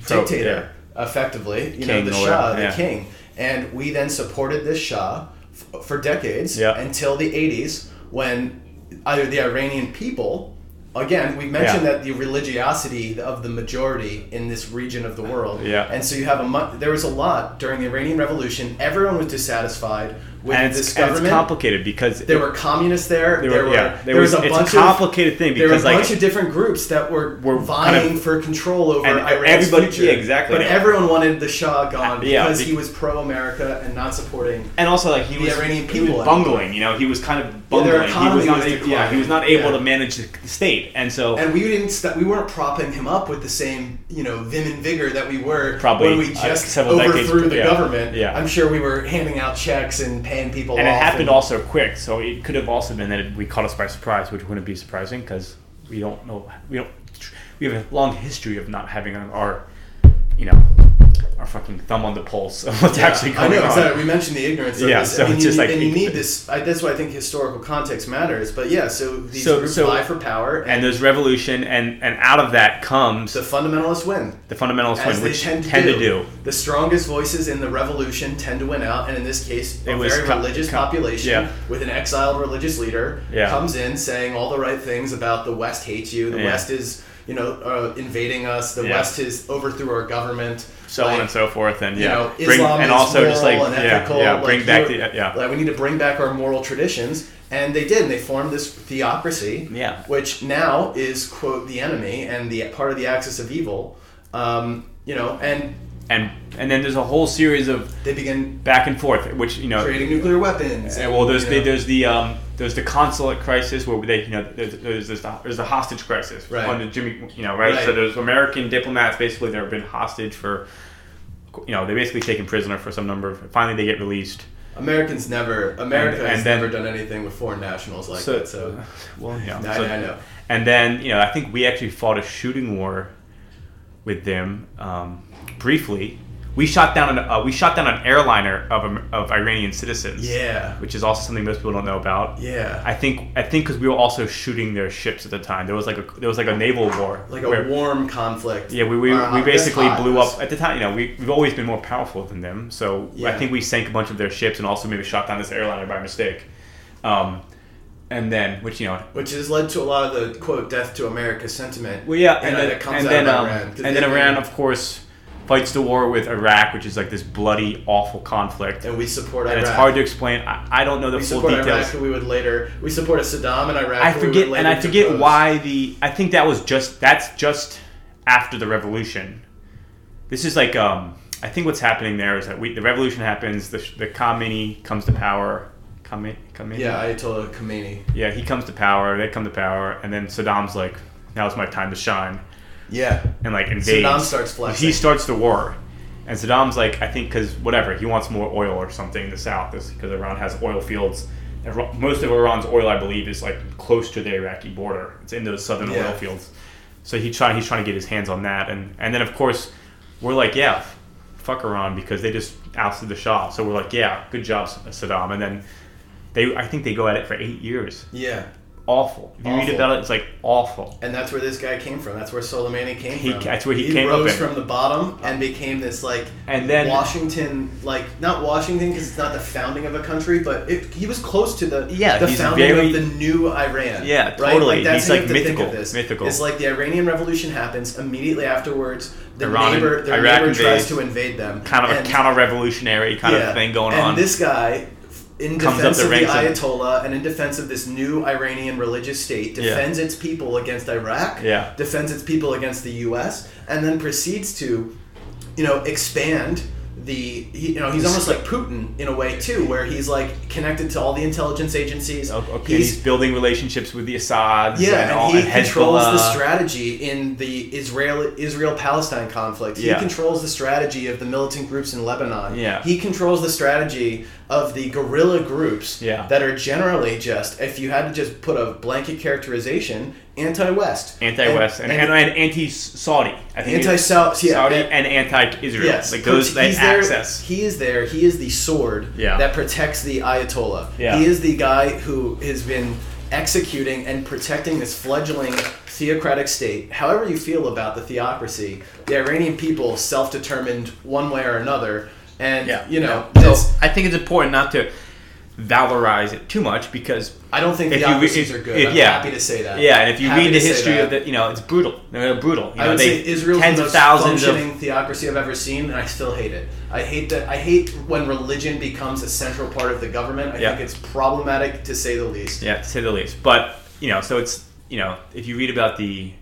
Pro- dictator, effectively, you King know, the Shah, the yeah. king. And we then supported this Shah f- for decades Yeah. until the 80s when either the Iranian people, again, we mentioned Yeah. that the religiosity of the majority in this region of the world. Yeah. And so you have a mu- there was a lot during the Iranian Revolution. Everyone was dissatisfied with and this it's, and it's complicated because there were communists there. there there were, yeah, there, was, a it's bunch a complicated thing of there were a like bunch of different groups that were, Were vying kind of- for control over and Iran's everybody- future. yeah, exactly. But everyone wanted the Shah gone yeah, because be- he was pro-America and not supporting. and also like he the was Iranian he was people. bungling you know he was kind of Yeah, bungling their he was not a- yeah he was not able Yeah. to manage the state and so And we didn't. St- we weren't propping him up with the same, you know, vim and vigor that we were Probably, when we uh, just decades- overthrew the yeah, government. yeah. I'm sure we were handing out checks and paying people. and it happened also quick so it could have also been that it, we caught us by surprise which wouldn't be surprising because we don't know we don't we have a long history of not having our you know our fucking thumb on the pulse of what's Yeah, actually I going know on exactly. We mentioned the ignorance of Yeah, this. so I mean, it's you, just like- and you need this. I, that's why I think historical context matters. But yeah, so these So- groups so- vie for power, and, and there's revolution and and out of that comes the fundamentalists win. the fundamentalist As win which tend to, tend do. to do The strongest voices in the revolution tend to win out, and in this case, a very co- religious co- population yeah. with an exiled religious leader Yeah. comes in saying all the right things about the West hates you, the. West is you know uh, invading us, the Yeah. West has overthrew our government, so on and so forth. And you yeah. know, bring and is also just like yeah ethical, yeah like, bring back the yeah. like we need to bring back our moral traditions. And they did. And they formed this theocracy Yeah. which now is quote the enemy and the part of the axis of evil. Um, you know and and and then there's a whole series of they begin back and forth which you know creating nuclear weapons And, well, there's the, know. there's the um, there's the consulate crisis where they you know there's there's, there's, the, there's the hostage crisis Right. under Jimmy you know right? Right. so there's American diplomats basically that have been hostage for you know they basically taken prisoner for some number of finally they get released Americans never America And- has then- never done anything with foreign nationals like that so (laughs) well yeah I, so- I know and then you know I think we actually fought a shooting war with them um, briefly we shot down an uh, we shot down an airliner of Am- of Iranian citizens yeah which is also something most people don't know about yeah I think I think because we were also shooting their ships at the time. There was like a there was like a naval war. like a warm conflict Yeah, we, we, uh, we basically blew up at the time. You know, we we've always been more powerful than them. So I think we sank a bunch of their ships and also maybe shot down this airliner by mistake. Um, and then which you know. which has led to a lot of the quote "death to America" sentiment. Well, yeah, you and then that comes and out then of um, and then Iran, of course, fights the war with Iraq, which is like this bloody, awful conflict. and we support Iraq. And it's hard to explain. I, I don't know the we full support details. Iraq, who we would later. We supported Saddam and Iraq. I we forget, later and I forget why the. I think that was just that's just after the revolution. This is like um I think what's happening there is that we the revolution happens. The the Khomeini comes to power. Khomeini, Khomeini? Yeah, Ayatollah Khomeini. yeah. He comes to power. They come to power, and then Saddam's like, "Now's my time to shine," Yeah. and like invades. Saddam starts flexing. He starts the war, and Saddam's like, I think, because whatever he wants more oil or something in the south, because Iran has oil fields. Most of Iran's oil, I believe, is like close to the Iraqi border. It's in those southern Yeah. oil fields. So he try he's trying to get his hands on that, and and then of course we're like, yeah, fuck Iran because they just ousted the Shah. So we're like, yeah, good job, Saddam. And then they, I think they go at it for eight years. Yeah. Awful. If you read about it, it's like awful. And that's where this guy came from. That's where Soleimani came He- from. that's where he came up rose from the bottom and uh-huh. became this like And then- Washington, like not Washington because it's not the founding of a country, but it, he was close to the Yeah, the founding very- of the new Iran. Yeah, right? totally. Like, that's He's, like, have to think mythical, of this. mythical. It's like the Iranian Revolution happens immediately afterwards. The Iran- neighbor, their Iraq neighbor tries to invade them. Kind of and- a counter-revolutionary kind yeah, of thing going and on. And this guy, in Comes defense up of the Ayatollah and in defense of this new Iranian religious state, Yeah. defends its people against Iraq, Yeah. defends its people against the U.S., and then proceeds to, you know, expand the. You know, he's almost like Putin in a way too, where he's like connected to all the intelligence agencies. Okay, he's, He's building relationships with the Assads. yeah, and, and, all, he and controls the strategy in the Israel Israel Palestine conflict. He Yeah. controls the strategy of the militant groups in Lebanon. Yeah. He controls the strategy of the guerrilla groups Yeah. that are generally just, if you had to just put a blanket characterization, anti-West, Anti-West and, and, and, anti-Saudi. I think Anti-Saudi, yeah, Saudi and- and anti-Israel. Yes, like those that he's there, access. He is there. He is the sword Yeah. that protects the Ayatollah. Yeah. He is the guy who has been executing and protecting this fledgling theocratic state. However you feel about the theocracy, the Iranian people self-determined one way or another, and you know, So I think it's important not to valorize it too much because I don't think if you are good. if- I'm yeah. happy to say that. Yeah, and if you Happy read the history of the, you know, it's brutal. They're brutal. You I know, would they say Israel's tens the of most thousands of theocracy I've ever seen, and I still hate it. I hate that. I hate when religion becomes a central part of the government. I Yeah. think it's problematic to say the least. Yeah, to say the least. But you know, so it's you know, if you read about the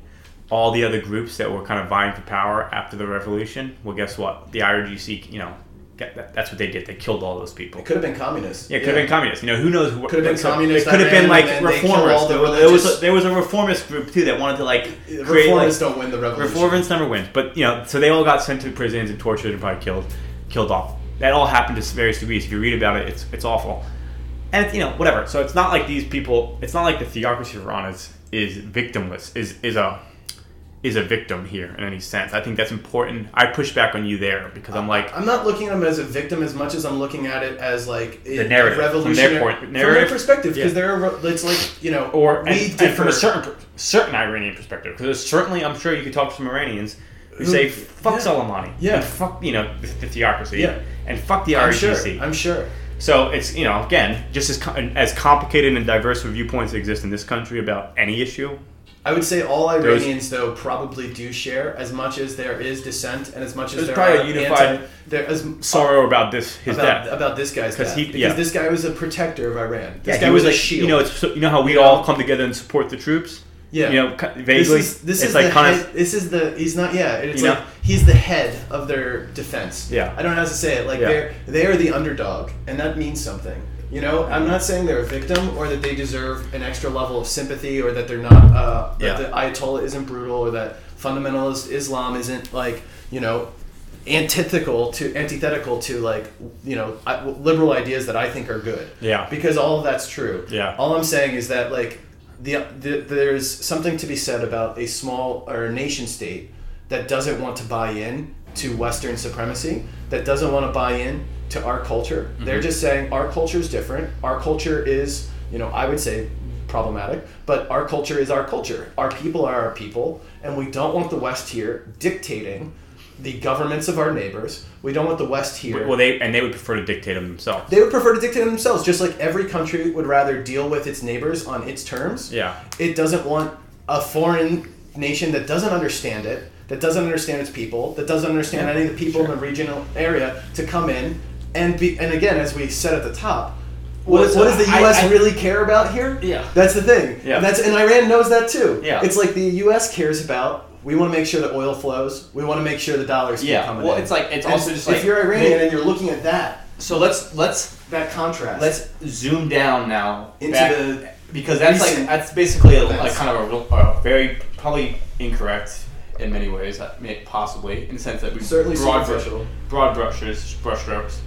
all the other groups that were kind of vying for power after the revolution, well, guess what? The IRGC, you know, that, that's what they did. They killed all those people. It could have been communists. Yeah, it could have been communists. You know, who knows? Could have been so communist It could have been like and then they kill reformers. the There, was- there was a, there was a reformist group too that wanted to like create like, Reformists don't win the revolution. Reformists never win. but you know, so they all got sent to prisons and tortured and probably killed, killed off. That all happened to various degrees. If you read about it, it's it's awful, and it's, you know whatever. So it's not like these people. It's not like the theocracy of Iran is is victimless. Is is a is a victim here in any sense. I think that's important. I push back on you there because I'm like I'm not looking at him as a victim as much as I'm looking at it as like a, The narrative, a from their point- from narrative. their perspective because Yeah. they're it's like you know or we and, and from a certain certain Iranian perspective, because certainly I'm sure you could talk to some Iranians who say fuck yeah. Soleimani, Yeah. and fuck you know the, the theocracy, Yeah. and fuck the I'm RGC. sure I'm sure So it's you know again just as as complicated and diverse of viewpoints exist in this country about any issue. I would say all Iranians though probably do share as much as there is dissent and as much as There's there probably are a unified anti, there as Sorrow about this his about, death. about this guy's death he- because yeah. this guy was a protector of Iran. This yeah, guy he was, a shield. you know it's so- you know how we You all know? come together and support the troops. yeah. You know, vaguely. This is this is like the kind head, of this is the he's not yeah it's like know? he's the head of their defense Yeah. I don't know how to say it like Yeah. they're they are the underdog and that means something you know I'm not saying they're a victim or that they deserve an extra level of sympathy or that they're not uh, that Yeah. the Ayatollah isn't brutal or that fundamentalist Islam isn't like you know antithetical to antithetical to like you know liberal ideas that I think are good Yeah. because all of that's true Yeah. all I'm saying is that like the, the there's something to be said about a small or a nation state that doesn't want to buy in to Western supremacy, that doesn't want to buy in to our culture. They're mm-hmm. just saying our culture is different. Our culture is, you know, I would say problematic, but our culture is our culture. Our people are our people, and we don't want the West here dictating the governments of our neighbors. We don't want the West here. well they and they would prefer to dictate them themselves. They would prefer to dictate them themselves, just like every country would rather deal with its neighbors on its terms. Yeah. It doesn't want a foreign nation that doesn't understand it, that doesn't understand its people, that doesn't understand any of the people in the regional area to come in and be. And again, as we said at the top, what, Well, so what does the U.S. I- really care about here? Yeah. That's the thing. Yeah. And that's and Iran knows that too. Yeah. It's like the U.S. cares about we want to make sure that oil flows. We want to make sure the dollars keep Yeah, coming well, in. it's like- it's And also just if like- you're Iranian and you're looking at that So let's let's that contrast. let's zoom down now Into back- the because that's like that's basically a, like kind of a, a very probably incorrect in many ways, uh, possibly in the sense that we Certainly broad brush, broad brushes, brushstrokes,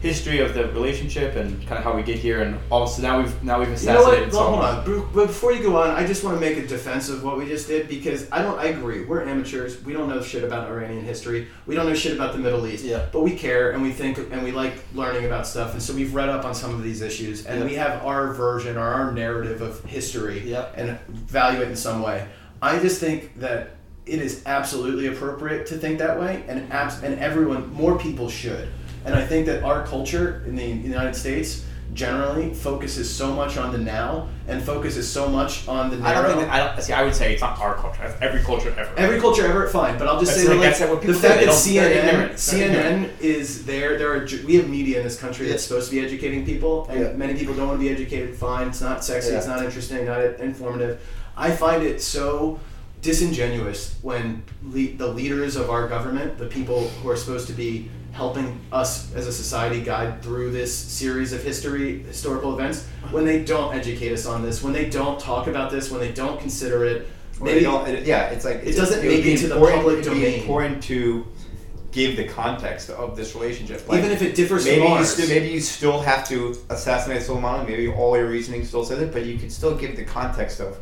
history of the relationship and kind of how we get here, and also now we've now we've You know what? Well, hold on. But before you go on, I just want to make a defense of what we just did because I don't. I agree. We're amateurs. We don't know shit about Iranian history. We don't know shit about the Middle East. Yeah. But we care and we think and we like learning about stuff. And so we've read up on some of these issues and Yeah. we have our version or our narrative of history Yeah. and value it in some way. I just think that it is absolutely appropriate to think that way, and abs- and everyone, more people should. And I think that our culture in the United States generally focuses so much on the now and focuses so much on the I don't think that, I don't see. I would say it's not our culture. Every culture ever. Every culture ever, fine, but I'll just That's say that like- like, the fact that CNN, CNN is there. There are we have media in this country that's supposed to be educating people, and Yeah. many people don't want to be educated. Fine, it's not sexy, it's not interesting, not informative. I find it so disingenuous when le- the leaders of our government, the people who are supposed to be helping us as a society guide through this series of history historical events when they don't educate us on this when they don't talk about this when they don't consider it maybe it- yeah, it's like It doesn't make it to the public be domain. important to give the context of this relationship. Like, even if it differs maybe from you still maybe you still have to assassinate Soleimani. Maybe all your reasoning still says it, but you can still give the context of,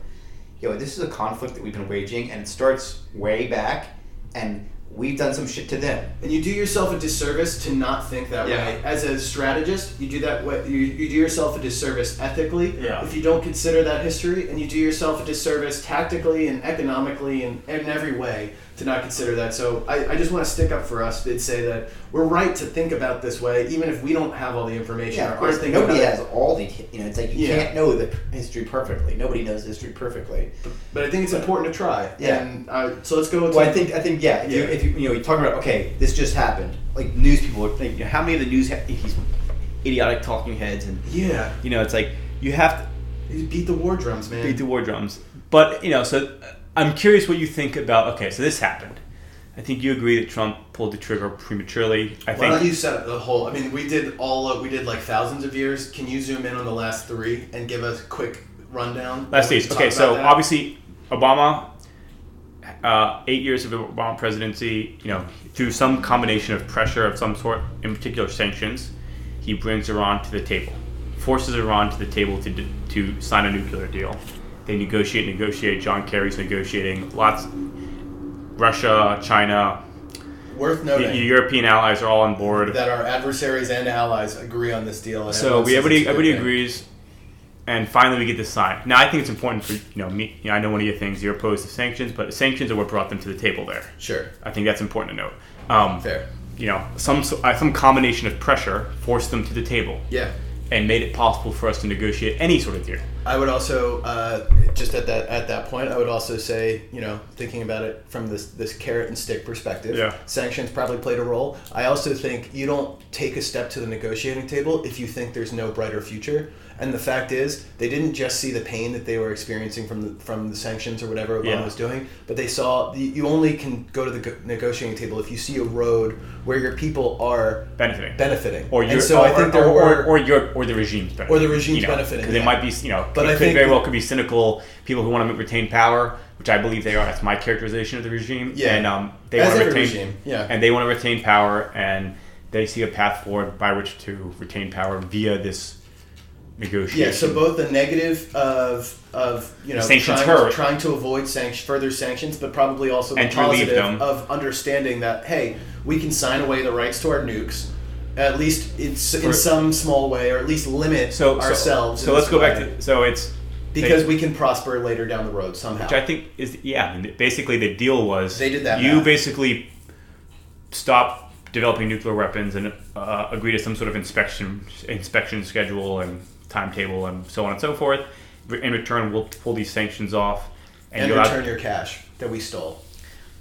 yo, this is a conflict that we've been waging, and it starts way back, and we've done some shit to them. And you do yourself a disservice to not think that Yeah. way. As a strategist, you do that way. You, you do yourself a disservice ethically Yeah. if you don't consider that history, and you do yourself a disservice tactically and economically and in every way to not consider that. So I, I just want to stick up for us and say that we're right to think about this way, even if we don't have all the information. Yeah, of course. Nobody has it. all the. You know, it's like you Yeah. can't know the history perfectly. Nobody knows history perfectly. But I think it's important to try. Yeah. And uh, so let's go. Well, I think I think yeah. If you Yeah. if you you know you're talking about okay, this just happened. Like news people are thinking, you know, how many of the news ha- these idiotic talking heads and yeah, You know, it's like you have to You beat the war drums, man. beat the war drums. But you know, so uh, I'm curious what you think about. Okay, so this happened. I think you agree that Trump pulled the trigger prematurely. I Why don't think you set up the whole? I mean, we did all. Of, we did like thousands of years. Can you zoom in on the last three and give us a quick rundown? last days. Okay, so obviously Obama, uh, eight years of Obama presidency. You know, through some combination of pressure of some sort, in particular sanctions, he brings Iran to the table, forces Iran to the table to to sign a nuclear deal. They negotiate, negotiate. John Kerry's negotiating. Lots. Russia, China, worth noting the European allies are all on board. that our adversaries and allies agree on this deal. And So we everybody it's a good everybody thing. agrees, and finally we get this signed. Now I think it's important for you know me. You know, I know one of your things you're opposed to sanctions, but sanctions are what brought them to the table there. Sure, I think that's important to note. Um, fair. You know, some uh, some combination of pressure forced them to the table Yeah. and made it possible for us to negotiate any sort of deal. I would also uh, just at that at that point, I would also say, you know, thinking about it from this this carrot and stick perspective, Yeah. sanctions probably played a role. I also think you don't take a step to the negotiating table if you think there's no brighter future. And the fact is, they didn't just see the pain that they were experiencing from the from the sanctions or whatever Obama Yeah. was doing, but they saw you you only can go to the negotiating table if you see a road where your people are Benefiting. benefiting. or your, so or, I think or, there or, or your or the regime's benefiting. Or the regime's you know, benefiting, because yeah. it might be you know But it I could very well could be cynical people who want to retain power, which I believe they are. That's my characterization of the regime. Yeah. and um, they As want to retain regime, yeah. and they want to retain power, and they see a path forward by which to retain power via this negotiation. Yeah, so both the negative of of you know Sanctions trying, hurt. trying to avoid sanction, further sanctions, but probably also the And positive of understanding that hey, we can sign away the rights to our nukes, at least it's in some small way, or at least limit so, so- ourselves. So, in let's go back way, to so it's because they- we can prosper later down the road somehow. which I think is yeah. Basically, the deal was They did that You math. basically stop developing nuclear weapons and uh, agree to some sort of inspection inspection schedule and timetable and so on and so forth. In return, we'll pull these sanctions off, and, and you'll return your cash that we stole.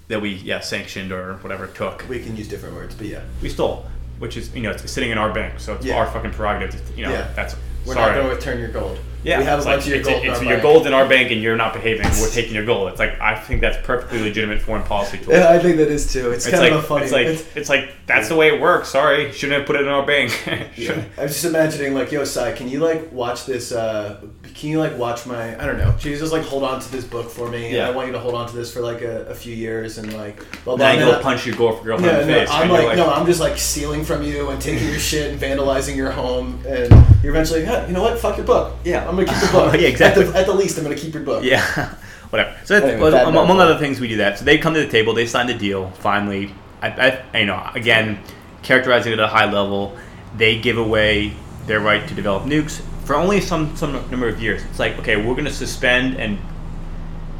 that we yeah sanctioned or whatever took. We can use different words, but yeah. We stole, which is you know it's sitting in our bank, so it's Yeah. our fucking prerogative. To, you know Yeah. that's We're Sorry. not going to return your gold. Yeah, we have a it's bunch of your gold. in it's our your bank. gold in our bank, and you're not behaving. We're taking your gold. It's like I think that's perfectly legitimate foreign policy tool. Yeah, I think that is too. It's, It's kind like of a funny. it's like it's- it's like that's the way it works. Sorry, shouldn't have put it in our bank. (laughs) Yeah. I was just imagining, like, yo, Sai, can you like watch this? Uh, can you like watch my? I don't know. You just like hold on to this book for me? Yeah. I want you to hold on to this for like a, a few years and like. Blah, blah, Now you and go punch your girl- girlfriend Yeah, in the no, face. I'm and like, no, I'm just like stealing from you and taking your shit and vandalizing your home, and you're eventually, yeah, you know what? Fuck your book. Yeah. I'm gonna keep the book. (laughs) Yeah, exactly. At the, at the least, I'm gonna keep your book. Yeah, (laughs) whatever. So Anyway, well, among, among other things, we do that. So they come to the table, they sign the deal. Finally, I, I, you know, again, characterizing it at a high level, they give away their right to develop nukes for only some some number of years. It's like, okay, we're going to suspend and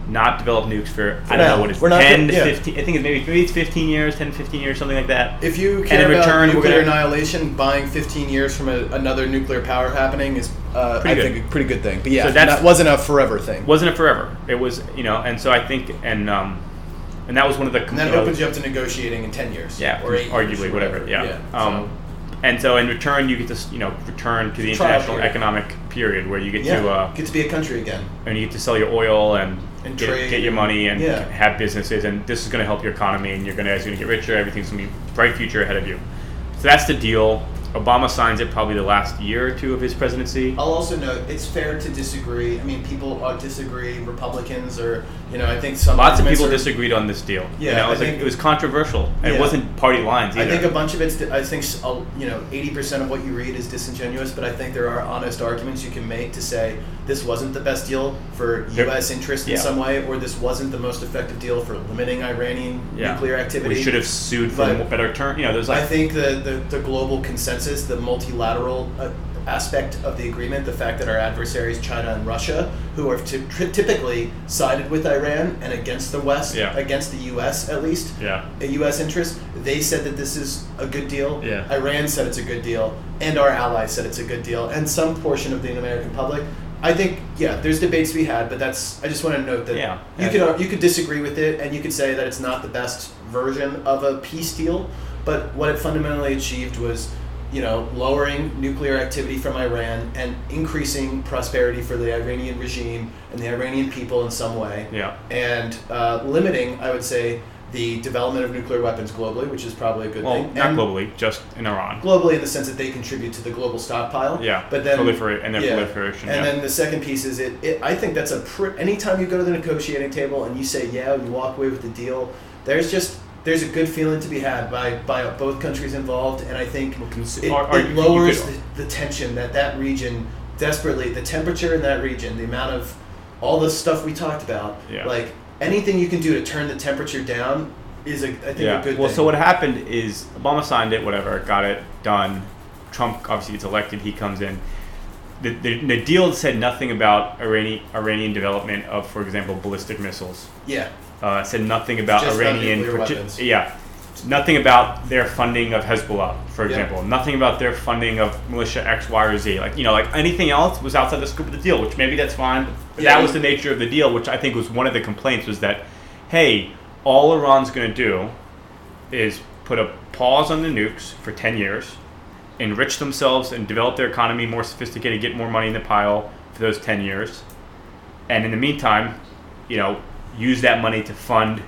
not develop nukes for, I don't now. know what it's We're 10 gonna- yeah. 15 I think it's maybe maybe it's 15 years 10 15 years something like that If you And in return, nuclear annihilation, buying 15 years from a, another nuclear power happening is, uh, Pretty I good. think, a pretty good thing. But yeah, So that wasn't a forever thing. wasn't a forever it was you know and so I think and um and that was one of the And that opens you up to negotiating in 10 years. Yeah, or eight years arguably, or whatever. Yeah. so- Um, and so in return, you get to you know return to the Trial international period. economic period where you get yeah, to uh, get to be a country again. and you get to sell your oil and, And get, trade get your money and yeah. have businesses, and this is going to help your economy, and you're going to as you're going to get richer, everything's going to be bright future ahead of you. So that's the deal. Obama signs it probably the last year or two of his presidency. I'll also note it's fair to disagree. I mean, people uh, disagree. Republicans or you know, I think some Lots of people are- disagreed on this deal. you Yeah, know, it was, like- it was controversial, and it wasn't party lines either. I think a bunch of it's. I think you know, eighty percent of what you read is disingenuous, but I think there are honest arguments you can make to say this wasn't the best deal for U.S. interest in yeah. some way, or this wasn't the most effective deal for limiting Iranian yeah. nuclear activity. We should have sued for But- a better term. You know, there's like I think the, the, the global consensus, the multilateral uh, aspect of the agreement, the fact that our adversaries, China and Russia, who have ty- tri- typically sided with Iran and against the West, Yeah. against the U.S. at least, yeah. a U.S. interest, they said that this is a good deal. Yeah. Iran said it's a good deal, and our allies said it's a good deal, and some portion of the American public. I think, yeah, there's debates to be had, but that's. I just want to note that Yeah. you could you could disagree with it, and you could say that it's not the best version of a peace deal, but what it fundamentally achieved was, you know, lowering nuclear activity from Iran and increasing prosperity for the Iranian regime and the Iranian people in some way Yeah. and uh, limiting, I would say, the development of nuclear weapons globally, which is probably a good Well, thing. not and globally, just in Iran. Globally, in the sense that they contribute to the global stockpile. Yeah, But then proliferate and their yeah. proliferation. And yeah. then the second piece is it, it. I think that's a. Pr- anytime you go to the negotiating table and you say yeah, you walk away with the deal. There's just there's a good feeling to be had by by both countries involved, and I think it, are- are it you- lowers the, the tension that that region desperately the temperature in that region, the amount of all the stuff we talked about. Yeah. Like anything you can do to turn the temperature down is a I think yeah. a good well, thing. so what happened is Obama signed it, whatever, got it done. Trump obviously gets elected. He comes in. The, the, the deal said nothing about Iranian Iranian development of, for example, ballistic missiles. Yeah. Uh, said nothing about Just about Iranian. nuclear parti- weapons. yeah. Nothing about their funding of Hezbollah, for Yeah. example. Nothing about their funding of militia X, Y, or Z. Like you know, like anything else was outside the scope of the deal, which maybe that's fine. But Yeah. that was the nature of the deal, which I think was one of the complaints was that, hey, all Iran's going to do is put a pause on the nukes for 10 years, enrich themselves and develop their economy more sophisticated, get more money in the pile for those 10 years. And in the meantime, you know, use that money to fund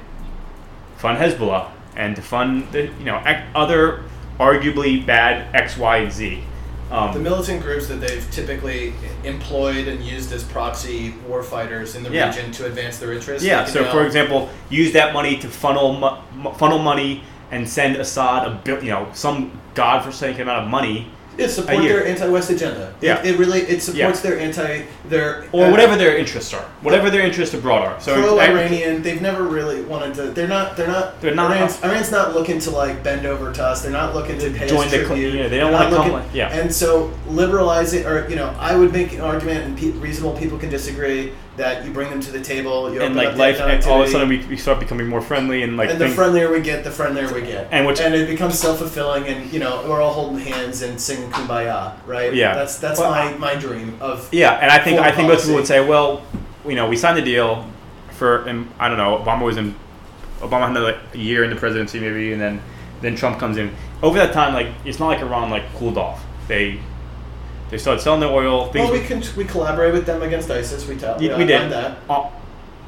fund Hezbollah and to fund the, you know, other arguably bad X, Y, and Z. Um, The militant groups that they've typically employed and used as proxy war fighters in the Yeah. region to advance their interests. Yeah. So, now- for example, use that money to funnel mo- funnel money and send Assad a bill, you know, some godforsaken amount of money, it support a year. their anti-West agenda. Yeah. it, it really it supports Yeah. their anti their or uh, whatever their interests are, whatever their interests abroad are. So pro-Iranian. They've never really wanted to. They're not. They're not. They're not- Iran's, Iran's not looking to like bend over to us. They're not looking to pay Join us the tribute. yeah, they don't wanna come looking- like- yeah. And so liberalizing, or you know, I would make an argument, and pe- reasonable people can disagree that you bring them to the table. You and like life, and all of a sudden we, we start becoming more friendly and like and the things- friendlier we get, the friendlier we get. And which- it becomes self fulfilling, and you know we're all holding hands and singing "Kumbaya," right? Yeah. That's that's Well, my, my dream of. Yeah, and I think I think most people would say, well, you know, we signed the deal for, and I don't know, Obama was in, Obama had another year in the presidency maybe, and then then Trump comes in. Over that time, like it's not like Iran like cooled off. They They started selling their oil. Things Well, we can we collaborate with them against ISIS. We tell we, we, did. that, Uh,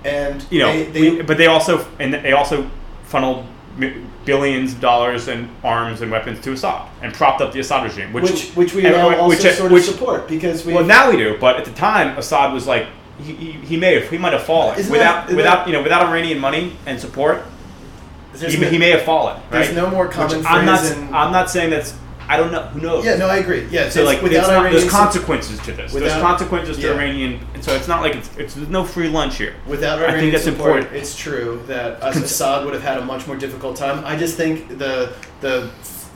and you know, they, they, we- but they also and they also funneled billions of dollars in arms and weapons to Assad and propped up the Assad regime, which which which we now also which- sort which- of support because we Well, now we do, but at the time, Assad was like he, he, he may have he might have fallen without that- without that- you know without Iranian money and support. He, no- he may have fallen. there's no more common I'm not. in- I'm not saying that's. I don't know. Who knows? yeah no I agree yeah So like, without not, Iranian there's consequences to this. there's without- consequences to yeah. Iranian, and so it's not like it's, it's there's no free lunch here. Without Iranian I think that's support, important. it's true that Assad would have had a much more difficult time. I just think the the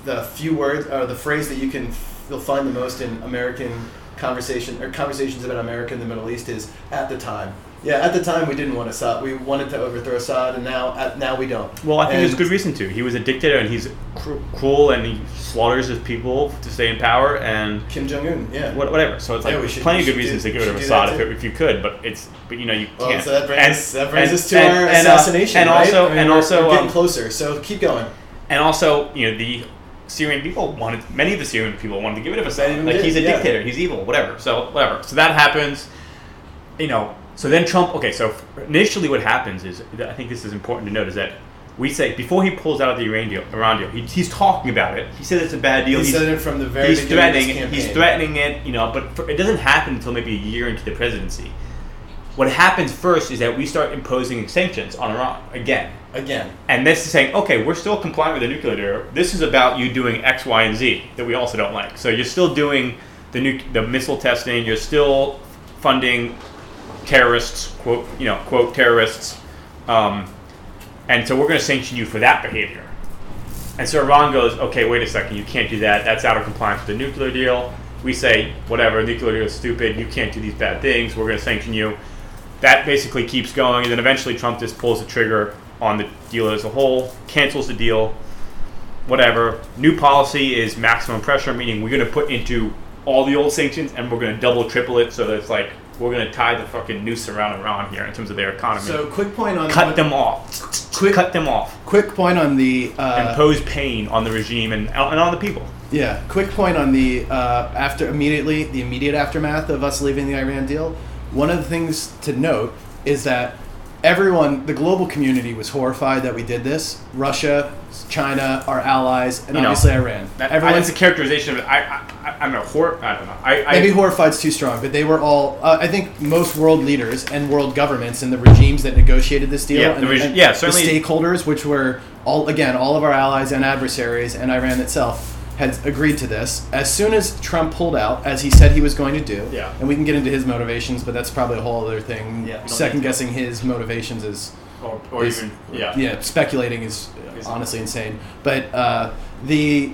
the few words or the phrase that you can you'll find the most in American conversation or conversations about America in the Middle East is at the time. Yeah, at the time we didn't want Assad. We wanted to overthrow Assad, and now at, now we don't. Well, I think there's good reason to. He was a dictator, and he's cru- cruel, and he slaughters his people to stay in power, and Kim Jong Un, yeah. what- whatever. So it's like Yeah, there's should- plenty of good reasons do- to get rid of we should do Assad if, if you could, but it's but you know you Well, can't. so that brings And- us that brings and- us to and- our uh, assassination, and right? also I mean, and we're- also we're getting um, closer. So keep going. and also you know the Syrian people wanted many of the Syrian people wanted to get rid of Assad. Like did, he's a yeah. dictator, he's evil, whatever. So whatever. So that happens. You know. So then Trump. Okay. So initially, what happens is I think this is important to note is that. We say before he pulls out of the Iran deal, Iran deal, he, he's talking about it. He said it's a bad deal. He He's- said it from the very he's beginning of this threatening it. He's threatening it, you know, but for, it doesn't happen until maybe a year into the presidency. What happens first is that we start imposing sanctions on Iran again. again. And this is saying, okay, we're still compliant with the nuclear deal. This is about you doing X, Y, and Z that we also don't like. So you're still doing the nu- the missile testing. You're still funding terrorists, quote, you know, quote terrorists. Um, and so we're going to sanction you for that behavior. And so Iran goes, okay, wait a second, you can't do that. That's out of compliance with the nuclear deal. We say, whatever, nuclear deal is stupid. You can't do these bad things. We're going to sanction you. That basically keeps going, and then eventually Trump just pulls the trigger on the deal as a whole, cancels the deal, whatever. New policy is maximum pressure, meaning we're going to put into all the old sanctions and we're going to double, triple it, so that it's like we're going to tie the fucking noose around Iran here in terms of their economy. So quick point on cut them off. Quick- cut them off. Quick point on the uh, Impose pain on the regime and, and on the people. Yeah, quick point on the uh, after immediately the immediate aftermath of us leaving the Iran deal. One of the things to note is that everyone, the global community, was horrified that we did this. Russia, China, our allies, and You know, obviously Iran. That, Everyone's that's a characterization of it. I, I, I, I'm a hor- I don't know. I, I, maybe horrified's too strong, but they were all. Uh, I think most world leaders and world governments and the regimes that negotiated this deal, Yeah, and, the regi- and yeah, certainly- the stakeholders, which were all again all of our allies and adversaries, and Iran itself had agreed to this. As soon as Trump pulled out, as he said he was going to do, Yeah. and we can get into his motivations, but that's probably a whole other thing. Yeah, Second guessing his motivations is or, or is- even yeah. yeah, speculating is Is- honestly insane. But uh, the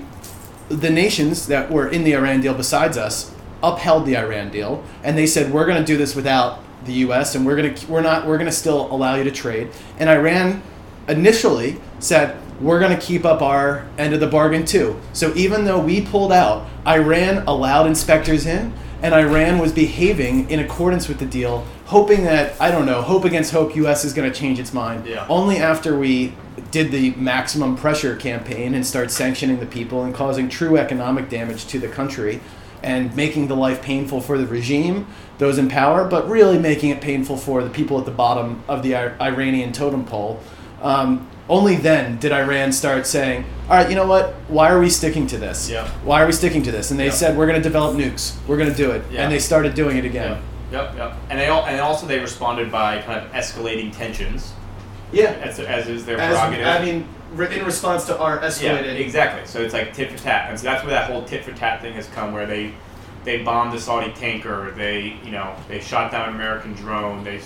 the nations that were in the Iran deal besides us upheld the Iran deal, and they said we're going to do this without the U.S. and we're going to we're not we're going to still allow you to trade. And Iran initially said we're going to keep up our end of the bargain too. So even though we pulled out, Iran allowed inspectors in, and Iran was behaving in accordance with the deal, hoping that I don't know, hope against hope, U.S. is going to change its mind. Yeah. Only after we did the maximum pressure campaign and start sanctioning the people and causing true economic damage to the country and making the life painful for the regime, those in power, but really making it painful for the people at the bottom of the I- Iranian totem pole. Um, only then did Iran start saying, "All right, you know what? Why are we sticking to this? Yeah. Why are we sticking to this?" And they Yeah. said, "We're going to develop nukes. We're going to do it." Yeah. And they started doing it again. Yep, yep. And they all, and also they responded by kind of escalating tensions, Yeah. as, as is their As, prerogative. I mean, in response to our yeah, exactly. So it's like tit for tat, and so that's where that whole tit for tat thing has come, where they they bombed a Saudi tanker, they you know they shot down an American drone, they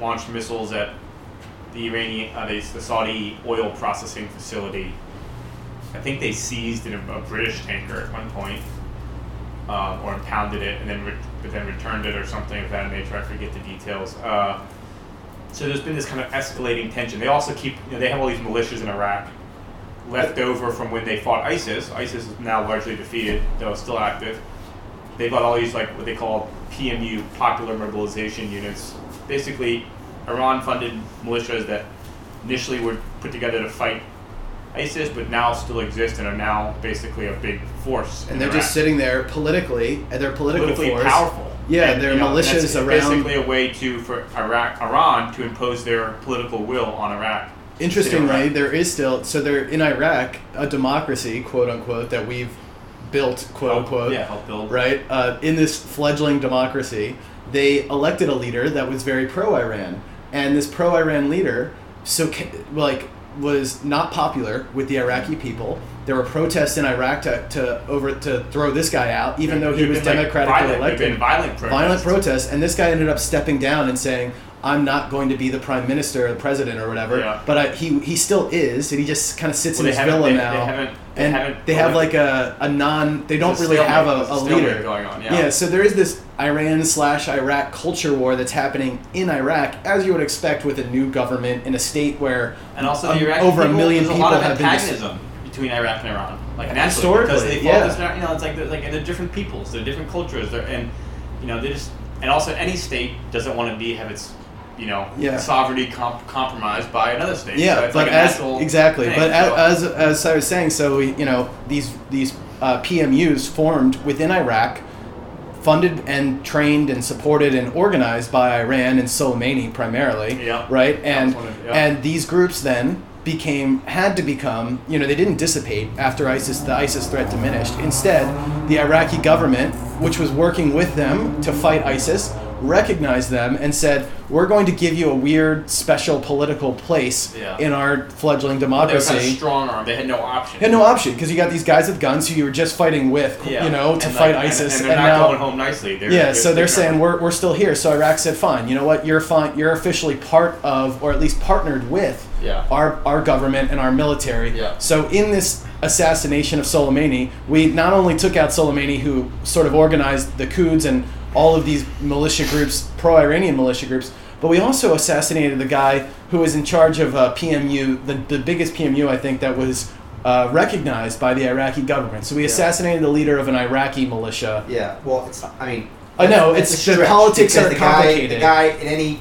launched missiles at the Iranian, uh, they, the Saudi oil processing facility. I think they seized an, a British tanker at one point, um, or impounded it, and then re- but then returned it or something of that nature. I forget the details. Uh, so there's been this kind of escalating tension. They also keep, you know, they have all these militias in Iraq left over from when they fought ISIS. ISIS is now largely defeated, though still active. They've got all these like what they call PMU, Popular Mobilization Units. Basically, Iran-funded militias that initially were put together to fight ISIS, but now still exist and are now basically a big force. and they're Iraq. just sitting there politically, and they're political politically force. powerful. Yeah, And, they're you know, militias around. Basically, a way to for Iraq, Iran to impose their political will on Iraq. Interestingly, Iraq. there is still so they're in Iraq a democracy, quote unquote, that we've built, quote Help- unquote. Yeah, help build. right? Uh, in this fledgling democracy, they elected a leader that was very pro-Iran, and this pro-Iran leader, so like, was not popular with the Iraqi people. There were protests in Iraq to, to over to throw this guy out, even though he was been, like, democratically violent, elected. violent protests. Violent protests, and this guy ended up stepping down and saying, "I'm not going to be the prime minister or the president or whatever." Yeah. But I, he he still is, and he just kind of sits Well, in his villa they- now. they haven't- they and haven't they have like a, a non. They don't really have a, a There's a stalemate leader going on, yeah. yeah. so there is this Iran slash Iraq culture war that's happening in Iraq, as you would expect with a new government in a state where And also, um, Iraqi over a million people a lot of have been. antagonism between Iraq and Iran, like naturally, Historically, because they yeah. on, you know, it's like they're like and they're different peoples, they're different cultures, they're and you know they just and also any state doesn't want to be have its you know Yeah. sovereignty comp- compromised by another state. Yeah, so it's like as exactly, thing, but so- as, as as I was saying, so you know these these uh, PMUs formed within Iraq, funded and trained and supported and organized by Iran and Soleimani primarily. Yeah. Right, and one of- yeah. and these groups then became had to become you know they didn't dissipate after ISIS the ISIS threat diminished. Instead, the Iraqi government, which was working with them to fight ISIS, recognized them and said, "We're going to give you a weird special political place Yeah. in our fledgling they were kind of democracy." strong arm. They had no option. Had no option because you got these guys with guns who you were just fighting with, Yeah. you know, to And, fight like, ISIS, and, and they're not now going home nicely. They're, yeah, so they're saying we're, we're still here. So Iraq said, fine. You know what? You're fine. You're officially part of, or at least partnered with, Yeah. our our government and our military. Yeah. So in this assassination of Soleimani, we not only took out Soleimani, who sort of organized the Quds and all of these militia groups, pro-Iranian militia groups, but we also assassinated the guy who was in charge of uh, PMU, the, the biggest PMU I think that was uh, recognized by the Iraqi government. So we assassinated the leader of an Iraqi militia. Yeah, well, it's. I mean, I know, that's it's- the politics are the guy, complicated. The guy in any,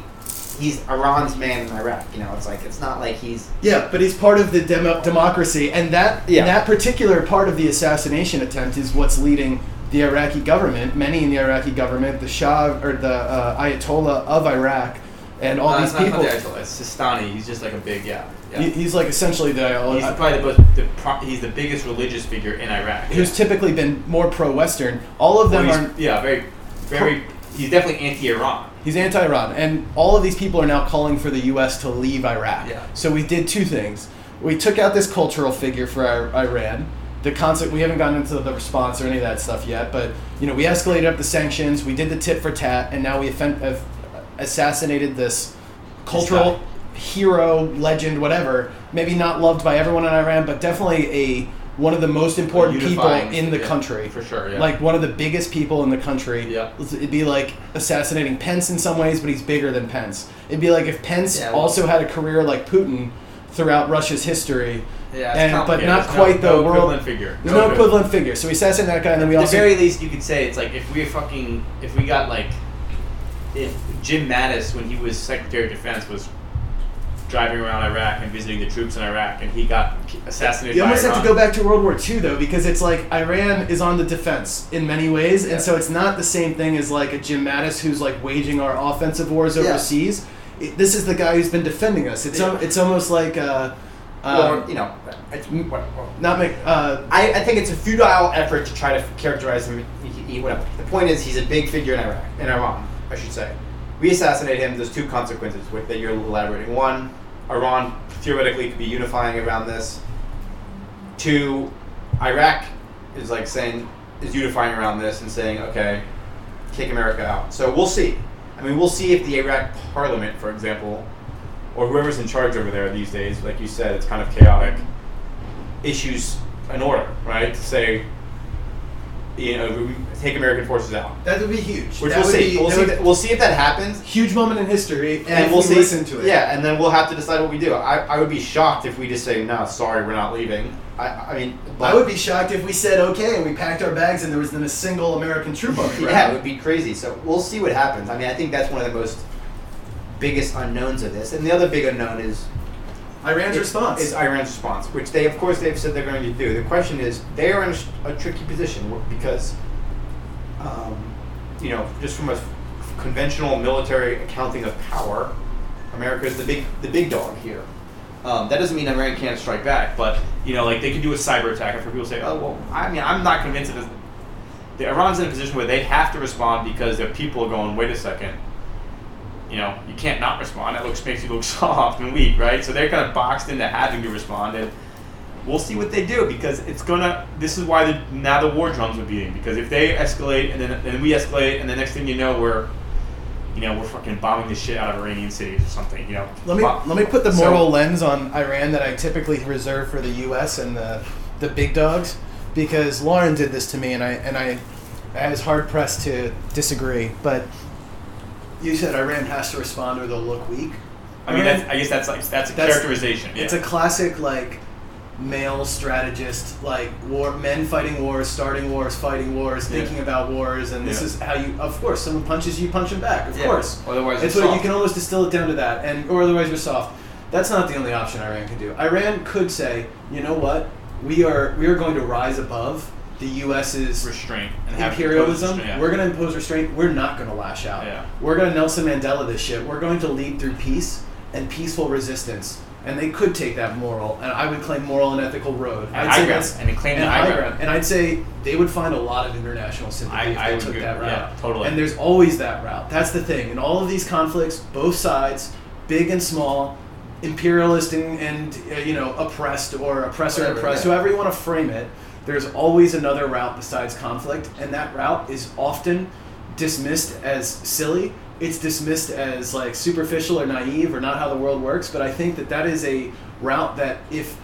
he's Iran's man in Iraq. You know, it's like it's not like he's. Yeah, but he's part of the demo- democracy, and that Yeah. that particular part of the assassination attempt is what's leading the Iraqi government. Many in the Iraqi government, the Shah or the uh, Ayatollah of Iraq, and all Uh, these it's not people. the Ayatollah, It's Sistani. He's just like a big yeah. yeah. he- he's like essentially the He's uh, probably the, most, the pro, he's the biggest religious figure in Iraq. who's typically been more pro-Western. All of them he's, are. yeah, very, very. He's definitely anti-Iran. He's anti-Iran, and all of these people are now calling for the U.S. to leave Iraq. Yeah. So we did two things. We took out this cultural figure for Iran. The concept we haven't gotten into the response or any of that stuff yet, but you know we escalated up the sanctions. We did the tit for tat, and now we have uh, assassinated this cultural hero, legend, whatever. Maybe not loved by everyone in Iran, but definitely a one of the most important people in the yeah, country for sure, yeah. Like one of the biggest people in the country. Yeah. It'd be like assassinating Pence in some ways, but he's bigger than Pence. It'd be like if Pence Yeah, also had a career like Putin throughout Russia's history. Yeah, and but not There's quite no, the no world. equivalent figure. There's no equivalent figure. So we assassinate that guy, and then we At also the very least, you could say it's like if we fucking if we got like if Jim Mattis when he was Secretary of Defense was driving around Iraq and visiting the troops in Iraq and he got assassinated. You almost have to go back to World War II though, because it's like Iran is on the defense in many ways, Yeah. and so it's not the same thing as like a Jim Mattis who's like waging our offensive wars Yeah. overseas. It, this is the guy who's been defending us. It's Yeah. it's almost like uh, Or um, you know, it's, what, not make uh, I, I think it's a futile effort to try to characterize him. He, he, whatever. The point is, he's a big figure in Iraq, in Iran, I should say. We assassinate him. There's two consequences with, that you're elaborating. One, Iran theoretically could be unifying around this. Two, Iraq is like saying is unifying around this and saying, okay, kick America out. So we'll see. I mean, we'll see if the Iraq Parliament, for example, or whoever's in charge over there these days, like you said, it's kind of chaotic issues an order, right? To say, you know, we- take American forces out, that would be huge. which That we'll see. be- we'll see. If, we'll see if that happens, huge moment in history, and we'll see. listen to it. Yeah, and then we'll have to decide what we do. I, I would be shocked if we just say, no, sorry, we're not leaving. I, I mean, I would be shocked if we said okay and we packed our bags and there was then a single American troop on. (laughs) Yeah, it would be crazy. So we'll see what happens. I mean, I think that's one of the most biggest unknowns of this. And the other big unknown is Iran's is- response. is Iran's response, which they, of course, they've said they're going to do. The question is, they are in a tricky position because, um, you know, just from a conventional military accounting of power, America is the big the big dog here. Um, that doesn't mean Iran can't strike back, but you know, like they could do a cyber attack. I've heard people say, "Oh, well, I mean, I'm not convinced that the Iran's in a position where they have to respond because their people are going, wait a second, you know, you can't not respond. That looks makes you look (laughs) soft and weak, right? So they're kind of boxed into having to respond, and we'll see what they do because it's gonna. This is why the, now the war drums are beating because if they escalate and then then we escalate and the next thing you know we're. You know, we're fucking bombing the shit out of Iranian cities or something. You know, Let me Bo- let me put the so- moral lens on Iran that I typically reserve for the U.S. and the the big dogs, because Lauren did this to me, and I and I, I was hard pressed to disagree. But you said Iran has to respond or they'll look weak. I mean, that's, I guess that's like that's a That's- characterization. It's a classic like male strategist, like war men fighting wars, starting wars, fighting wars, Yeah. thinking about wars, and this Yeah. is how you. Of course, someone punches you, punch him back. Of Yeah. course. Otherwise, It's it's what you can almost distill it down to that, and or otherwise you're soft. That's not the only option Iran can do. Iran could say, you know what, we are we are going to rise above the U.S.'s restraint and imperialism. restraint, yeah. We're going to impose restraint. We're not going to lash out. Yeah. We're going to Nelson Mandela this shit. We're going to lead through peace and peaceful resistance. And they could take that moral, and I would claim moral and ethical road. And I'd say ground. that's And claim and the high ground. And I'd say they would find a lot of international sympathy I- if they would took agree. that route. Yeah, totally. And there's always that route. That's the thing. In all of these conflicts, both sides, big and small, imperialist and, and uh, you know oppressed or oppressor and Whatever, oppressed, yeah. whoever you want to frame it. There's always another route besides conflict, and that route is often dismissed as silly. It's dismissed as like superficial or naive or not how the world works. But I think that that is a route that if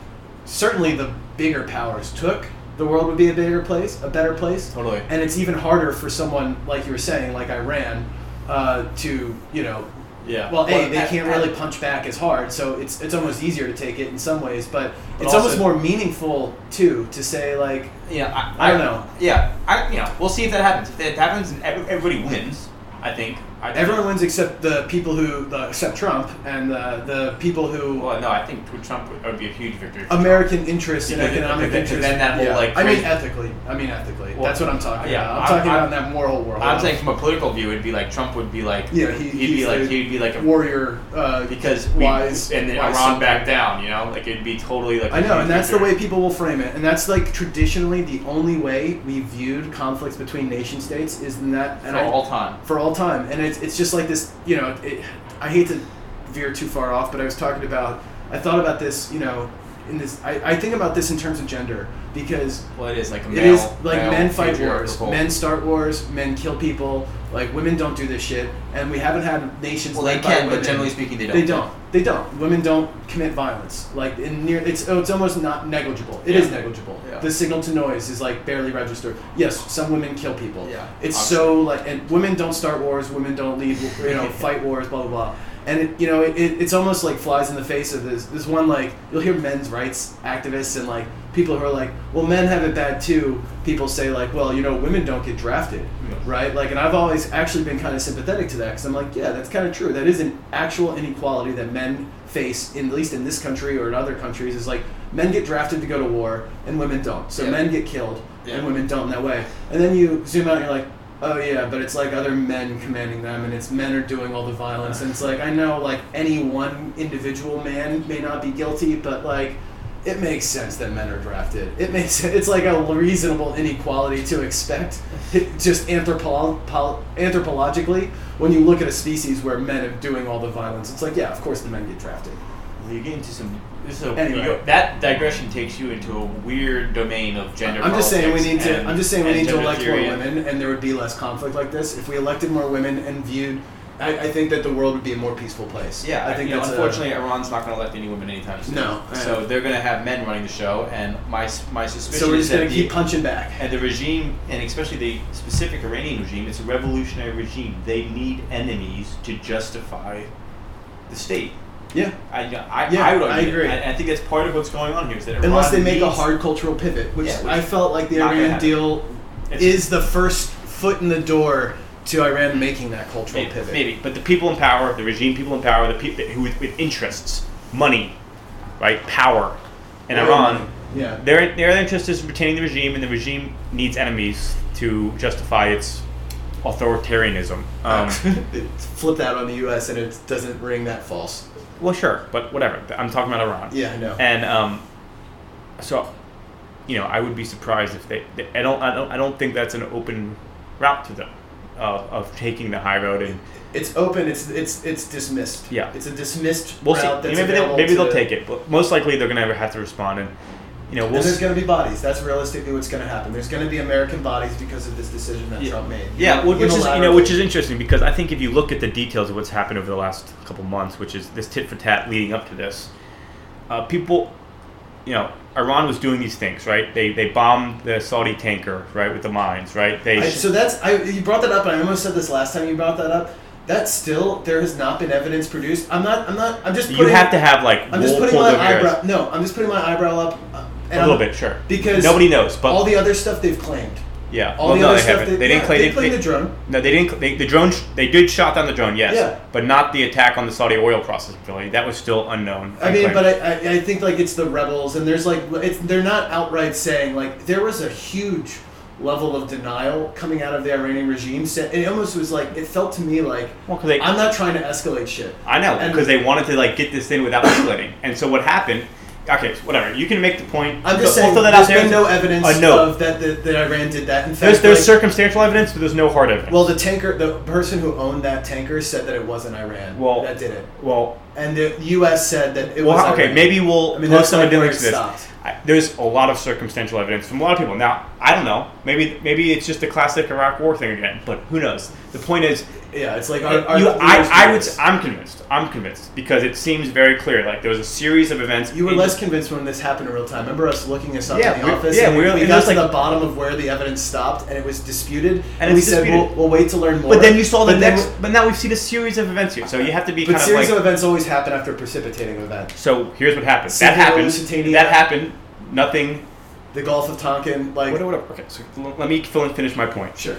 certainly the bigger powers took, the world would be a bigger place, a better place. Totally. And it's even harder for someone like you were saying, like Iran, uh, to you know. Yeah. Well, a they at- can't at- really punch back as hard, so it's it's almost easier to take it in some ways, but, But it's also- almost more meaningful too to say like Yeah, I, I don't know. Yeah, I you know we'll see if that happens. If that happens, and everybody wins. I think. Everyone wins except the people who uh, except Trump and the the people who Well, no, I think Trump would, would be a huge victory. for Trump. American interests and Because- economic because interests. then that whole, yeah. like, I mean ethically. I mean ethically. Well, That's what I'm talking yeah, about. I'm, I'm- talking I'm- about that moral world. I'm saying from a political view, it'd be like Trump would be like. Yeah, he- would be like he'd be like a warrior uh, because we wise and then wise Iran backed down. You know, like it'd be totally like. I know, and that's the way people will frame it, and that's like traditionally the only way we viewed conflicts between nation states is in that and for I, all time. for all time, and it's it's just like this. You know, it, I hate to veer too far off, but I was talking about. I thought about this. You know, in this, I, I think about this in terms of gender because Well, it is like a male. is like male men fight wars, men start wars, men kill people. Like women don't do this shit, and we haven't had nations. Well, they can, but generally speaking, they don't. They don't. They don't. Women don't commit violence. Like in near, it's oh, it's almost not negligible. It is Yeah. negligible. Yeah. The signal to noise is like barely registered. Yes, some women kill people. Yeah, It's obviously. so like, and women don't start wars. Women don't lead. You know, (laughs) fight wars. Blah blah blah. And it, you know, it, it, it's almost like flies in the face of this. This one like you'll hear men's rights activists and like people who are like, well, men have it bad too. People say like, well, you know, women don't get drafted, right? Like, and I've always actually been kind of sympathetic to that because I'm like, yeah, that's kind of true. That is an actual inequality that men face, in, at least in this country or in other countries, is like men get drafted to go to war and women don't. So Yeah. men get killed Yeah. and women don't in that way. And then you zoom out and you're like, oh yeah, but it's like other men commanding them and it's men are doing all the violence. And it's like, I know like any one individual man may not be guilty, but like, it makes sense that men are drafted. It makes (laughs) it's like a reasonable inequality to expect, just anthropo- pol- anthropologically. When you look at a species where men are doing all the violence, it's like yeah, of course the men get drafted. Well, you get into some. This is a, Anyway. that digression takes you into a weird domain of gender. I'm just saying we need to. and- I'm just saying we need to elect more theory and- women, and there would be less conflict like this if we elected more women and viewed. I, I think that the world would be a more peaceful place. Yeah, I think know, that's a- unfortunately, Iran's not going to elect any women anytime soon. No, so they're going to have men running the show, and my my suspicion so we're just gonna keep punching back. and the regime, and especially the specific Iranian regime, it's a revolutionary regime. They need enemies to justify the state. Yeah. I, I, Yeah, I would I agree. And I think that's part of what's going on here. Is that Unless they make a hard cultural pivot, which Yeah, which I felt like the Iran deal It's- is the first foot in the door to Iran making that cultural Maybe, pivot. maybe, but the people in power, the regime people in power, the people who with, with interests, money, right? Power. And Oil Iran. Yeah. their their interest is retaining the regime, and the regime needs enemies to justify its authoritarianism. (laughs) Um, Flip that on the U.S. and it doesn't ring that false. Well, sure, but whatever. I'm talking about Iran. Yeah, I know. And um, so, you know, I would be surprised if they. they I don't. I don't. I don't think that's an open route to them uh, of taking the high road. And It's open. It's it's it's dismissed. Yeah. It's a dismissed we'll see. Maybe, they'll, maybe they'll take it, but most likely they're going to have to respond. And you know, we'll. and there's going to be bodies. That's realistically what's going to happen. There's going to be American bodies because of this decision that Yeah. Trump made. Yeah, which is you know which is interesting because I think if you look at the details of what's happened over the last couple months, which is this tit for tat leading up to this, uh, people, you know, Iran was doing these things, right? They they bombed the Saudi tanker, right, with the mines, right? They I, so that's I. You brought that up, and I almost said this last time you brought that up. that still there has not been evidence produced. I'm not. I'm not. I'm just. you Putting, have to have like I'm just putting my eyebrow. No, I'm just putting my eyebrow up. And a little I'm- bit, sure, because nobody knows, but all the other stuff they've claimed. yeah, All well, the no, other they stuff haven't. they, They didn't yeah, claim they they, claimed they- the drone. No, they didn't. They, the drone. sh- They did shot down the drone, yes, Yeah. but not the attack on the Saudi oil processing facility. That was still unknown. I mean, claimed. but I, I, think like it's the rebels, and there's like it's they're not outright saying like there was a huge level of denial coming out of the Iranian regime. sa- It almost was like it felt to me like well, they, I'm not trying to escalate shit. I know because they wanted to like get this in without escalating, and so what happened? Okay, whatever. You can make the point. I'm just saying we'll that there's there. been no evidence Uh, no. of that, that that Iran did that. In fact, There's there's like, circumstantial evidence, but there's no hard evidence. well, the tanker, the person who owned that tanker said that it wasn't Iran Well- that did it, well, and the U.S. said that it well, was. okay, Iran. maybe we'll I mean, post some like links to this. I, there's a lot of circumstantial evidence from a lot of people. Now, I don't know. Maybe maybe it's just a classic Iraq War thing again. But who knows? The point is, Yeah, it's like our, our you, I, I would. this. I'm convinced. I'm convinced because it seems very clear. Like there was a series of events. You were less convinced when this happened in real time. Remember us looking this up Yeah, in the we- office? yeah, and we we, we got to like- the bottom of where the evidence stopped, and it was disputed. And we it's said disputed. we'll, we'll wait to learn more. But then you saw the But next. But now we've seen a series of events here. So you have to be But kind of series like. of events always happen after a precipitating event. So here's what happened. That happened. That happened. Nothing. The Gulf of Tonkin, like Whatever. whatever. Okay. So let me fill and finish my point. sure.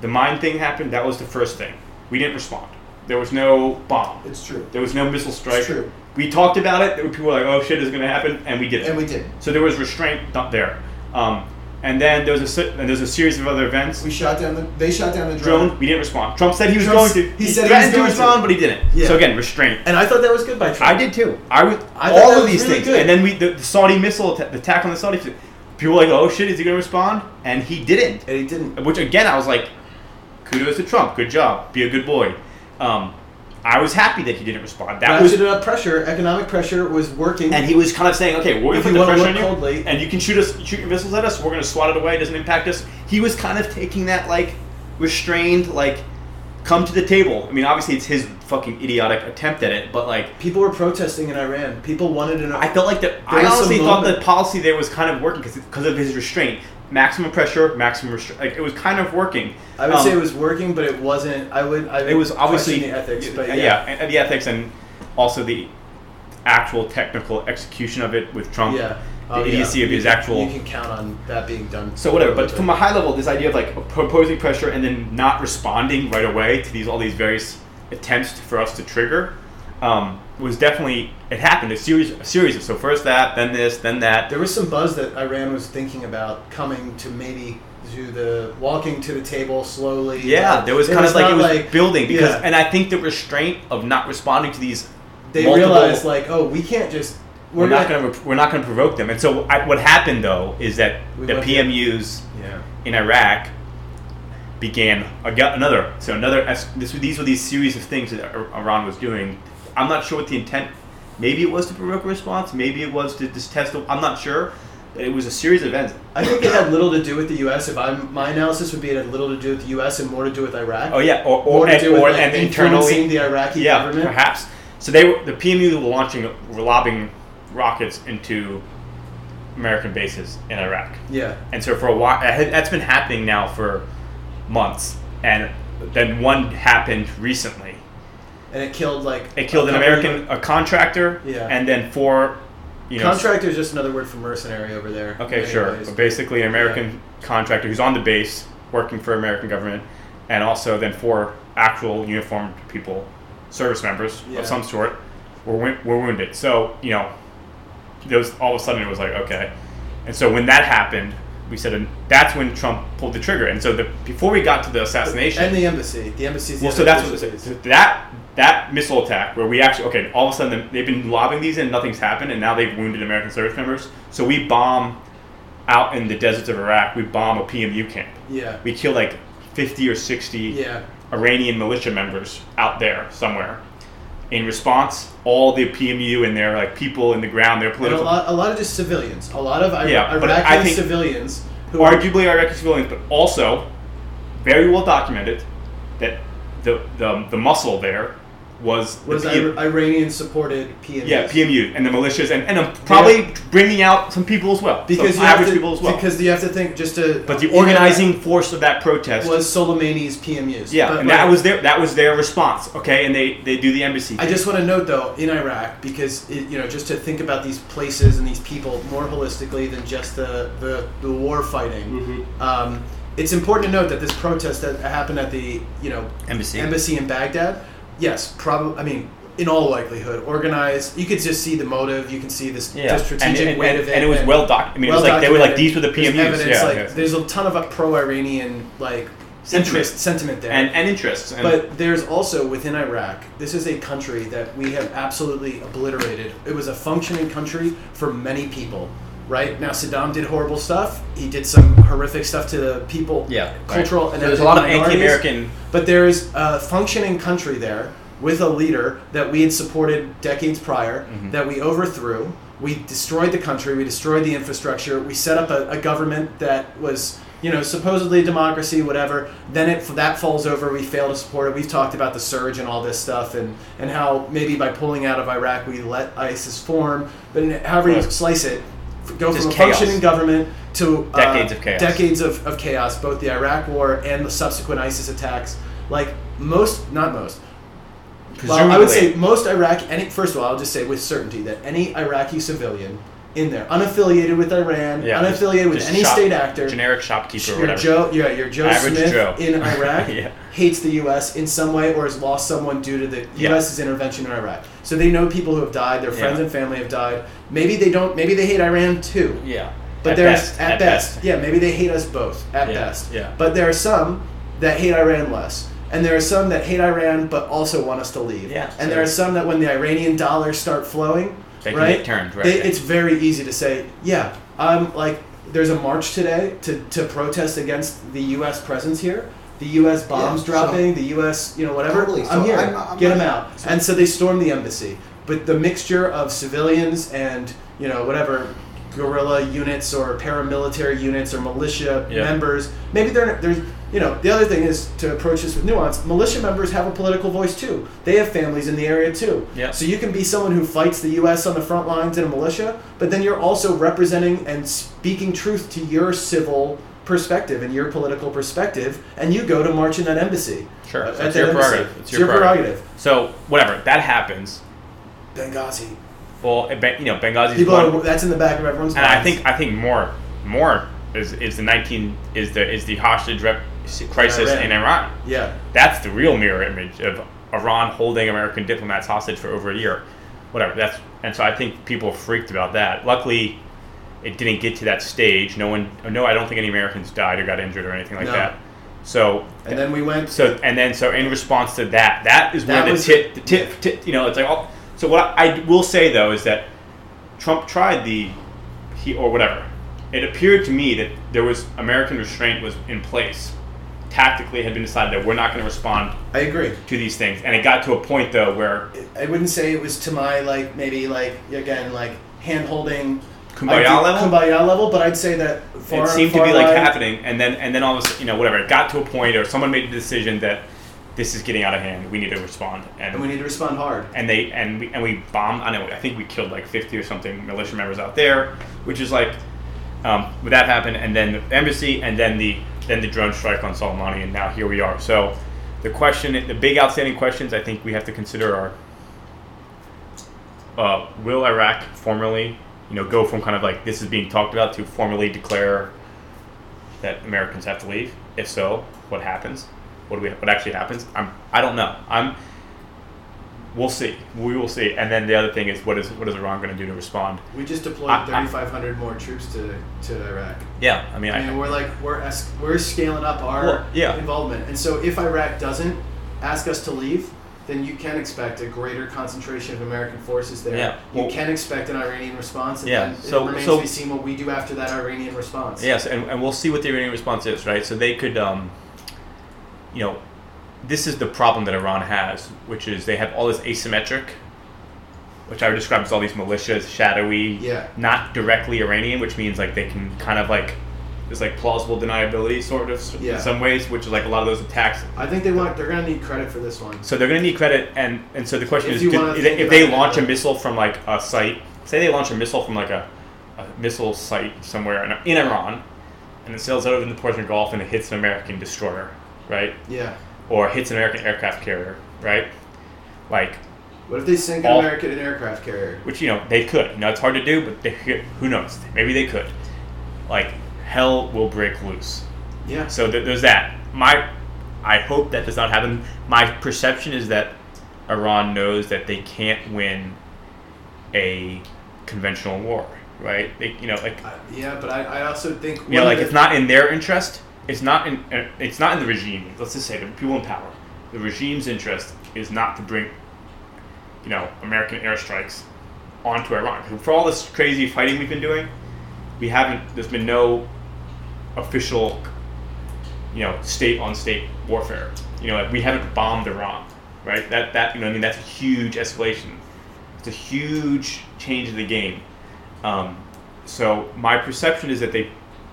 The mine thing happened. That was the first thing. We didn't respond. There was no bomb. It's true. There was no missile strike. It's true. We talked about it. There were people were like, "Oh shit, is going to happen," and we did it. And we did. so there was restraint not there. Um, and then there was a se- and there's a series of other events. We shot down the. They shot down the drone. drone. We didn't respond. Trump said he was Trump's- going to. he said he was going to to. respond, but he didn't. Yeah. So again, restraint. And I thought that was good by Trump. I did too. I was I all that of was these really things, good. and then we the, the Saudi missile atta- the attack on the Saudi. People were like, "Oh shit, is he going to respond?" And he didn't. And he didn't. Which again, I was like, "Kudos to Trump. Good job. Be a good boy." Um, I was happy that he didn't respond. That was, up pressure. Economic pressure was working. and he was kind of saying, "Okay, we're going to put the pressure on you, coldly- and you can shoot us, shoot your missiles at us. We're going to swat it away. It doesn't impact us." He was kind of taking that like restrained, like, come to the table. I mean, obviously, it's his fucking idiotic attempt at it, but like. people were protesting in Iran. People wanted an. I felt like that. I honestly thought the policy there was kind of working because because of his restraint, maximum pressure, maximum restraint. Like it was kind of working. I would Um, say it was working, but it wasn't. I would. I would It was obviously the ethics, but yeah, yeah. and, the ethics and also the actual technical execution of it with Trump. Yeah. The Oh, yeah. idiocy of You his can- actual. You can count on that being done. so whatever, but from a high level, this idea of like proposing pressure and then not responding right away to these all these various attempts for us to trigger um, was definitely it happened a series a series of so first that then this then that There was some buzz that Iran was thinking about coming to maybe to the walking to the table slowly. Yeah, Like, there was kind of like it was building because, yeah. and I think the restraint of not responding to these, they multiple- realized like, oh, we can't just. we're, not going to we're not going to provoke them. And so I, what happened though is that We the PMUs Yeah. in Iraq began another so another this these were these series of things that Iran was doing. I'm not sure what the intent. Maybe it was to provoke a response. Maybe it was to just test. The, I'm not sure. But it was a series of events. I think it had little to do with the U.S. If I'm my analysis would be it had little to do with the U.S. and more to do with Iraq. Oh yeah, or, or, and, or like, and internally the Iraqi yeah, government. perhaps. So they were the PMU were launching, were lobbing rockets into American bases in Iraq, Yeah. and so for a while that's been happening now for months, and then one happened recently. And it killed like. It killed an American, a contractor, Yeah. and then four, you know, Contractor is just another word for mercenary over there. Okay, sure. ways. But basically, an American contractor who's on the base working for American government, and also then four actual uniformed people, service members Yeah. of some sort, were were wounded. So you know, there was all of a sudden it was like okay, and so when that happened, we said and that's when Trump pulled the trigger. And so the before we got to the assassination, And the embassy. The embassy. well, so that's what base. that that missile attack where we actually okay, all of a sudden they've been lobbing these and nothing's happened, and now they've wounded American service members. So we bomb out in the deserts of Iraq. We bomb a PMU camp. Yeah. We kill like fifty or sixty Yeah. Iranian militia members out there somewhere. In response, all the PMU and their like people in the ground, their And a political, lot, a lot of just civilians. A lot of Ira- Yeah, Iraqi civilians who are arguably Iraqi civilians, but also very well documented that the the, the muscle there was was Iranian supported PMUs. Yeah, PMU and the militias, and, and probably bringing out some people as well. Because some you have average to, people as well. Because you have to think just to. but the in organizing force of that protest was Soleimani's PMUs. yeah, But- and but that was their that was their response. Okay, and they they do the embassy. I just want to note though in Iraq because it, you know just to think about these places and these people more holistically than just the the, the war fighting. Mm-hmm. Um, it's important to note that this protest that happened at the you know Embassy. embassy in Baghdad, yes, probably. I mean, in all likelihood, organized. You could just see the motive. You can see this yeah, the strategic and, and, weight and, of it. and it was well documented. I mean, it was like they were like these were the There's PMUs. evidence, yeah, like, yeah. There's a ton of pro-Iranian like Sentiment. interest sentiment there. and and interests. But there's also within Iraq, this is a country that we have absolutely obliterated. It was a functioning country for many people, right? Now Saddam did horrible stuff. He did some horrific stuff to the people, Yeah, cultural right. and So there's a lot of anti-American. But there's a functioning country there with a leader that we had supported decades prior, Mm-hmm. that we overthrew. We destroyed the country. We destroyed the infrastructure. We set up a, a government that was, you know, supposedly a democracy, whatever. Then it that falls over. We fail to support it. We've talked about the surge and all this stuff, and and how maybe by pulling out of Iraq we let ISIS form. But however you slice it, go Just from a chaos. functioning government to uh, Decades of chaos. Decades of, of chaos, both the Iraq War and the subsequent ISIS attacks. Like most, not most. Well, I would say most Iraqi. Any first of all, I'll just say with certainty that any Iraqi civilian in there, unaffiliated with Iran, Yeah, unaffiliated with any shop- state actor, generic shopkeeper your whatever. Joe, yeah, your Joe Average Smith Joe. in (laughs) Iraq Yeah. hates the U.S. in some way or has lost someone due to the Yeah. U.S.'s intervention in Iraq. So they know people who have died. Their friends and family have died. Maybe they don't. Maybe they hate Iran too. Yeah. But At there's best, at, at best, best. yeah, maybe they hate us both at best. yeah. But there are some that hate Iran less, and there are some that hate Iran but also want us to leave. Yeah, And there are some that when the Iranian dollars start flowing, They can right, get turned, right, they- yeah. it's very easy to say, yeah, I'm like, there's a march today to to protest against the U.S. presence here. The U.S. bombs so- dropping, the U.S. you know whatever. Totally, I'm so here. I'm- I'm Get them not- out. And so they stormed the embassy. But the mixture of civilians and you know whatever guerrilla units or paramilitary units or militia Yeah. members, maybe they're there's you know the other thing is to approach this with nuance. Militia members have a political voice too. They have families in the area too. Yeah. So you can be someone who fights the U.S. on the front lines in a militia, but then you're also representing and speaking truth to your civil perspective and your political perspective, and you go to march in that embassy. Sure. So it's your prerogative. It's, your prerogative. So whatever that happens. Benghazi. Well, eh, you know, Benghazi. People one, are, that's in the back of everyone's and mind. I think I think more more is, is the nineteen is the is the hostage rep crisis Iran. in Iran. yeah. That's the real mirror image of Iran holding American diplomats hostage for over a year. Whatever. That's and so I think people freaked about that. Luckily, it didn't get to that stage. No one, no, I don't think any Americans died or got injured or anything like No. that. So And then we went. so and then so in response to that, that is That where the tip the tit, tit, you know, it's like all. So what I, I will say though is that Trump tried the he or whatever. It appeared to me that there was American restraint was in place. Tactically, had been decided that we're not going to respond I agree. to these things, and it got to a point though where I wouldn't say it was to my like maybe like again like hand holding Kumbaya level? Kumbaya level, but I'd say that far, it seemed to be like right- happening, and then and then all of a sudden, you know, whatever. It got to a point, or someone made a decision that this is getting out of hand. We need to respond, and and we need to respond hard. and they and we and we bombed. I know. I think we killed like fifty or something militia members out there, which is like, um, that happened, and then the embassy, and then the then the drone strike on Soleimani, and now here we are. So, the question, the big outstanding questions, I think we have to consider are: uh, Will Iraq formally, you know, go from kind of like this is being talked about to formally declare that Americans have to leave? If so, what happens? What do we? What actually happens? I'm. I don't know. I'm we'll see. We will see. And then the other thing is, what is what is Iran going to do to respond? We just deployed I- I- 3,500 more troops to, to Iraq. Yeah, I mean, I mean, we're like we're es- we're scaling up our Well, yeah. involvement, and so if Iraq doesn't ask us to leave, then you can expect a greater concentration of American forces there. Yeah, you can expect an Iranian response, and Yeah, then so- it remains so- to be seen what we do after that Iranian response. Yes, and, and we'll see what the Iranian response is, right? So they could, um, you know, this is the problem that Iran has, which is they have all this asymmetric, which I would describe as all these militias, shadowy, Yeah. not directly Iranian, which means like they can kind of like there's like plausible deniability sort of Yeah. in some ways, which is like a lot of those attacks. I think they want they're gonna need credit for this one. So they're going to need credit, and and so the question If is, do- if, they- launch a missile from like a site, say they launch a missile from like a, a missile site somewhere in, in Iran, and it sails out in the Persian Gulf and it hits an American destroyer, right? Yeah. Or hits an American aircraft carrier, right? Like, What if they sink an American aircraft carrier? which you know they could. You know, it's hard to do, but they, who knows? Maybe they could. Like, hell will break loose. Yeah. So th- there's that. My, I hope that does not happen. My perception is that Iran knows that they can't win a conventional war, right? They, you know, like Uh, yeah, but I, I also think know, like of it's not in their interest. It's not in. uh, It's not in the regime. Let's just say the people in power. The regime's interest is not to bring, you know, American airstrikes onto Iran. For all this crazy fighting we've been doing, we haven't. There's been no official, you know, state on state warfare. You know, like we haven't bombed Iran, right? That that you know, I mean, that's a huge escalation. It's a huge change of the game. Um, so my perception is that they.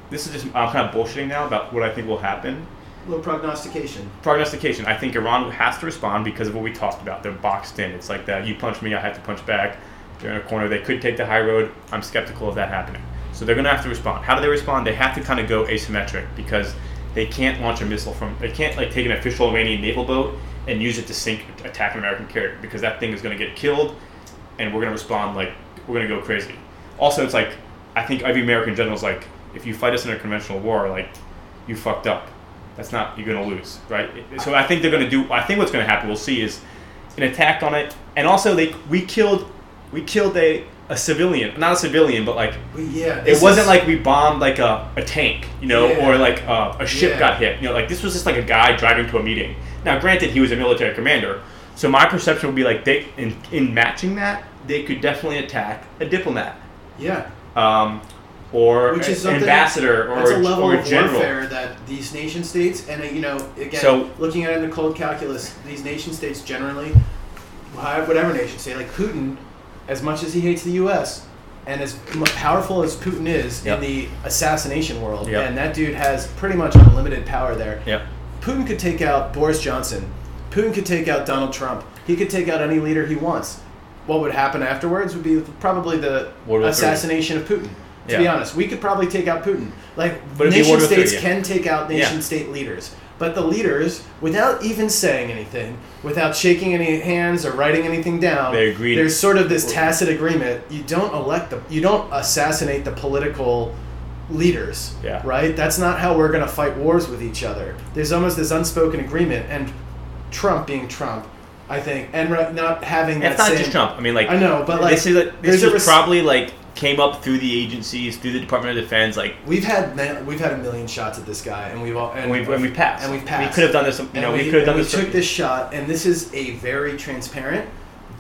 This is just I'm kind of bullshitting now about what I think will happen. A little prognostication. Prognostication. I think Iran has to respond because of what we talked about. They're boxed in. It's like that. You punch me, I have to punch back. They're in a corner. They could take the high road. I'm skeptical of that happening. So they're going to have to respond. How do they respond? They have to kind of go asymmetric because they can't launch a missile from. They can't like take an official Iranian naval boat and use it to sink attack an American carrier because that thing is going to get killed, and we're going to respond like we're going to go crazy. Also, it's like I think every American general is like, if you fight us in a conventional war, like you fucked up. That's not you're going to lose, right? So I think they're to do. I think what's going to happen, we'll see, is an attack on it, and also they we killed we killed a a civilian, not a civilian, but like yeah, it wasn't is- like we bombed like a, a tank, you know, Yeah. or like uh, a ship Yeah. got hit. You know, like this was just like a guy driving to a meeting. Now, granted, he was a military commander, so my perception would be like they in in matching that they could definitely attack a diplomat, yeah. um, or Which is an ambassador, or That's a a, level or a of general. warfare that these nation states, and uh, you know, again, So- looking at it in the cold calculus, these nation states generally, whatever nation state, like Putin, as much as he hates the U.S. and as powerful as Putin is Yep. in the assassination world, Yep. and that dude has pretty much unlimited power there. Yep. Putin could take out Boris Johnson. Putin could take out Donald Trump. He could take out any leader he wants. What would happen afterwards would be probably the assassination of Putin. To be honest, we could probably take out Putin. Like nation states yeah. can take out nation Yeah. state leaders, but the leaders, without even saying anything, without shaking any hands or writing anything down, They agreed. There's sort of this tacit agreement. You don't elect the, you don't assassinate the political leaders, Yeah. right? That's not how we're going to fight wars with each other. There's almost this unspoken agreement, and Trump being Trump, I think, and not having that It's not same, just Trump. I mean, like I know, but like this is like, this was res- probably like came up through the agencies, through the Department of Defense, like We've had we've had a million shots at this guy, and we've all and, and we've and we passed. and we've passed. We could have done this. You And know, we, we, could have and done we this. took this shot, and this is a very transparent.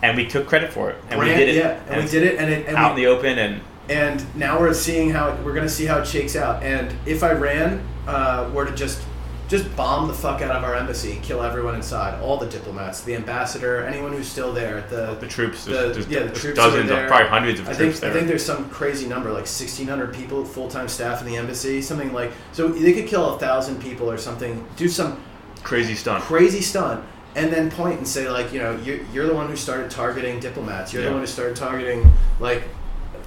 and we took credit for it, and brand, we did it. Yeah, and, we did it, and it and out we, in the open, and and now we're seeing how we're going to see how it shakes out. And if Iran uh, were to just just bomb the fuck out of our embassy, kill everyone inside, all the diplomats, the ambassador, anyone who's still there, the the troops. the- There's, yeah, the troops dozens, there. of, probably hundreds of I troops think there. I think there's some crazy number, like 1,600 people, full time staff in the embassy, something like. So they could kill a thousand people or something, do some crazy stunt. crazy stunt, and then point and say like, you know, you're, you're the one who started targeting diplomats. You're Yeah. the one who started targeting like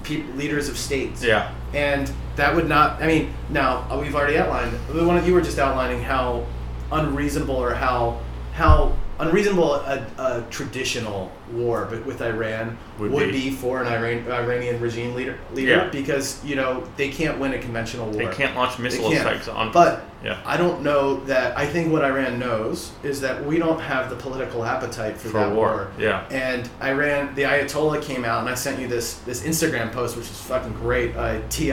peop leaders of states. Yeah, And that would not. I mean, now uh, we've already outlined. The one of you were just outlining how unreasonable or how how unreasonable a, a traditional war, but with Iran Would would, be. be. for an Iran, Iranian regime leader, leader Yeah. because you know they can't win a conventional war. They can't launch missile strikes on. But Yeah. I don't know that. I think what Iran knows is that we don't have the political appetite for, For that war, yeah. And Iran, the Ayatollah came out, and I sent you this this Instagram post, which is fucking great. Uh, Ti,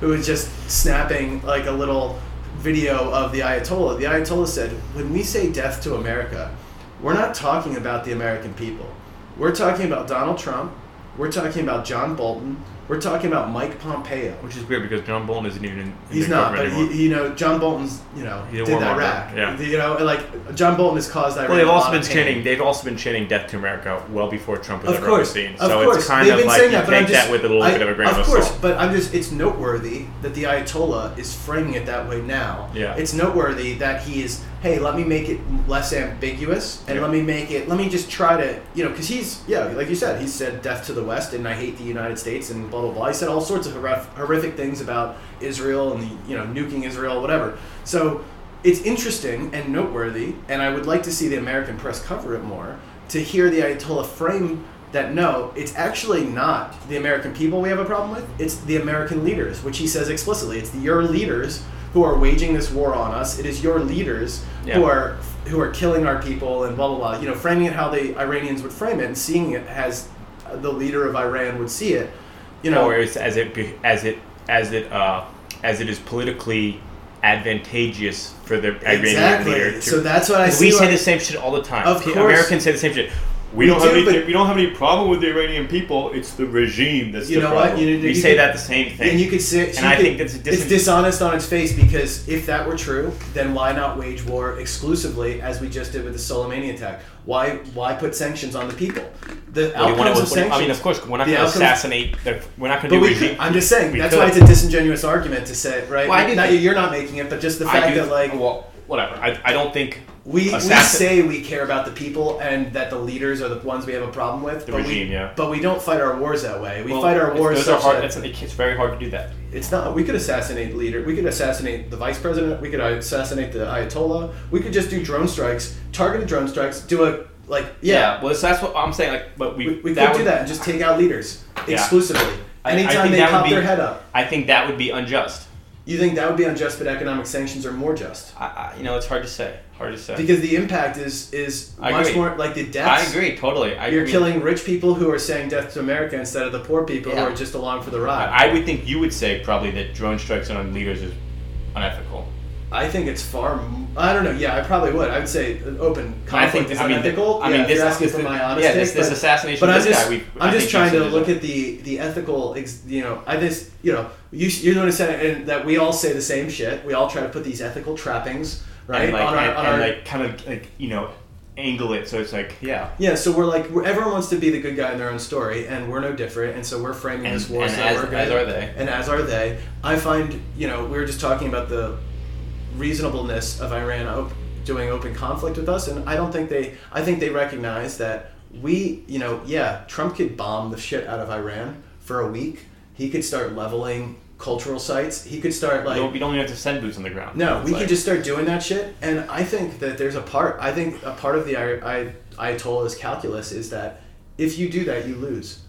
who was just snapping like a little video of the Ayatollah. The Ayatollah said, "When we say death to America, we're not talking about the American people. We're talking about Donald Trump. We're talking about John Bolton. We're talking about Mike Pompeo." Which is weird because John Bolton isn't even in, in He's not, but he, you know, John Bolton's, you know, He's did Iraq. yeah. You know, like John Bolton has caused Iran. Well, they've also been chanting. They've also been chanting "Death to America" well before Trump was Of ever course, the scene. of So course, it's kind they've of like saying you that, take just, that with a little I- bit of a grain of, salt. Of course, but I'm just, it's noteworthy that the Ayatollah is framing it that way now. Yeah. It's noteworthy that he is, hey, let me make it less ambiguous, and Yeah. let me make it, let me just try to, you know, because he's, yeah, like you said, he said death to the West, and I hate the United States, and blah blah blah. He said all sorts of horrific, horrific things about Israel and the, you know, nuking Israel, whatever. So it's interesting and noteworthy, and I would like to see the American press cover it more to hear the Ayatollah frame that no, it's actually not the American people we have a problem with. It's the American leaders, which he says explicitly. It's your leaders who are waging this war on us. It is your leaders Yeah. who are who are killing our people and blah blah blah. You know, framing it how the Iranians would frame it and seeing it as the leader of Iran would see it. You know, or as it as it as it uh, as it is politically advantageous for the Iranian Exactly. leader. To, So that's what I 'Cause see We say the same shit all the time. Of course. Americans say the same shit. We, We don't have any. We don't have any problem with the Iranian people. It's the regime that's You the know what? problem. You- we you say could- that the same thing. And you could say, And you I could- think that's a dis- it's dishonest on its face because if that were true, then why not wage war exclusively as we just did with the Soleimani attack? Why why put sanctions on the people? The What do wanna- outcomes of what sanctions. I mean, of course, we're not going to assassinate. The, we're not going to do we regime. could, I'm just saying we that's could. why it's a disingenuous argument to say right. Well, I do not, you're not making it, but just the I fact do. that like well, whatever. I, I don't think we, we say we care about the people and that the leaders are the ones we have a problem with. The but regime, we, yeah. But we don't fight our wars that way. We well, fight our wars. Those are hard. that- it's very hard to do that. It's not. We could assassinate leader. We could assassinate the vice president. We could assassinate the ayatollah. We could just do drone strikes, targeted drone strikes. Do a like yeah. Well, so that's what I'm saying. Like, but we we, we could do that and just take out leaders Yeah. exclusively. I- I Anytime think they pop be- their head up, I think that would be unjust. You think that would be unjust, but economic sanctions are more just I, I, you know, it's hard to say. Hard to say. because the impact is is I much agree. more like the deaths. I agree totally. I You're killing rich people who are saying death to America instead of the poor people Yeah. who are just along for the ride. I would think you would say probably that drone strikes on leaders is unethical. I think it's far. I don't know. Yeah, I probably would. I would say open I conflict think is I mean, unethical. I mean, this you're asking this, for my yeah, this, this but- assassination. But I'm just, guy, we, I'm just trying to look at. the the ethical, ex, you know, I just, you know, you you're going to say and that we all say the same shit. We all try to put these ethical trappings, right, and like, on our, and, on and our like kind of like you know angle it so it's like yeah. yeah. So we're like, we're, everyone wants to be the good guy in their own story, and we're no different. And so we're framing And, this war and so as, we're good, as are they. and as are they. I find, you know, we were just talking about the reasonableness of Iran op- doing open conflict with us, and I don't think they. I think they recognize that we, you know, yeah, Trump could bomb the shit out of Iran for a week. He could start leveling cultural sites. He could start You like. don't, you don't even have to send boots on the ground. No, we like- could just start doing that shit, and I think that there's a part. I think a part of the I, I, Ayatollah's calculus is that if you do that, you lose,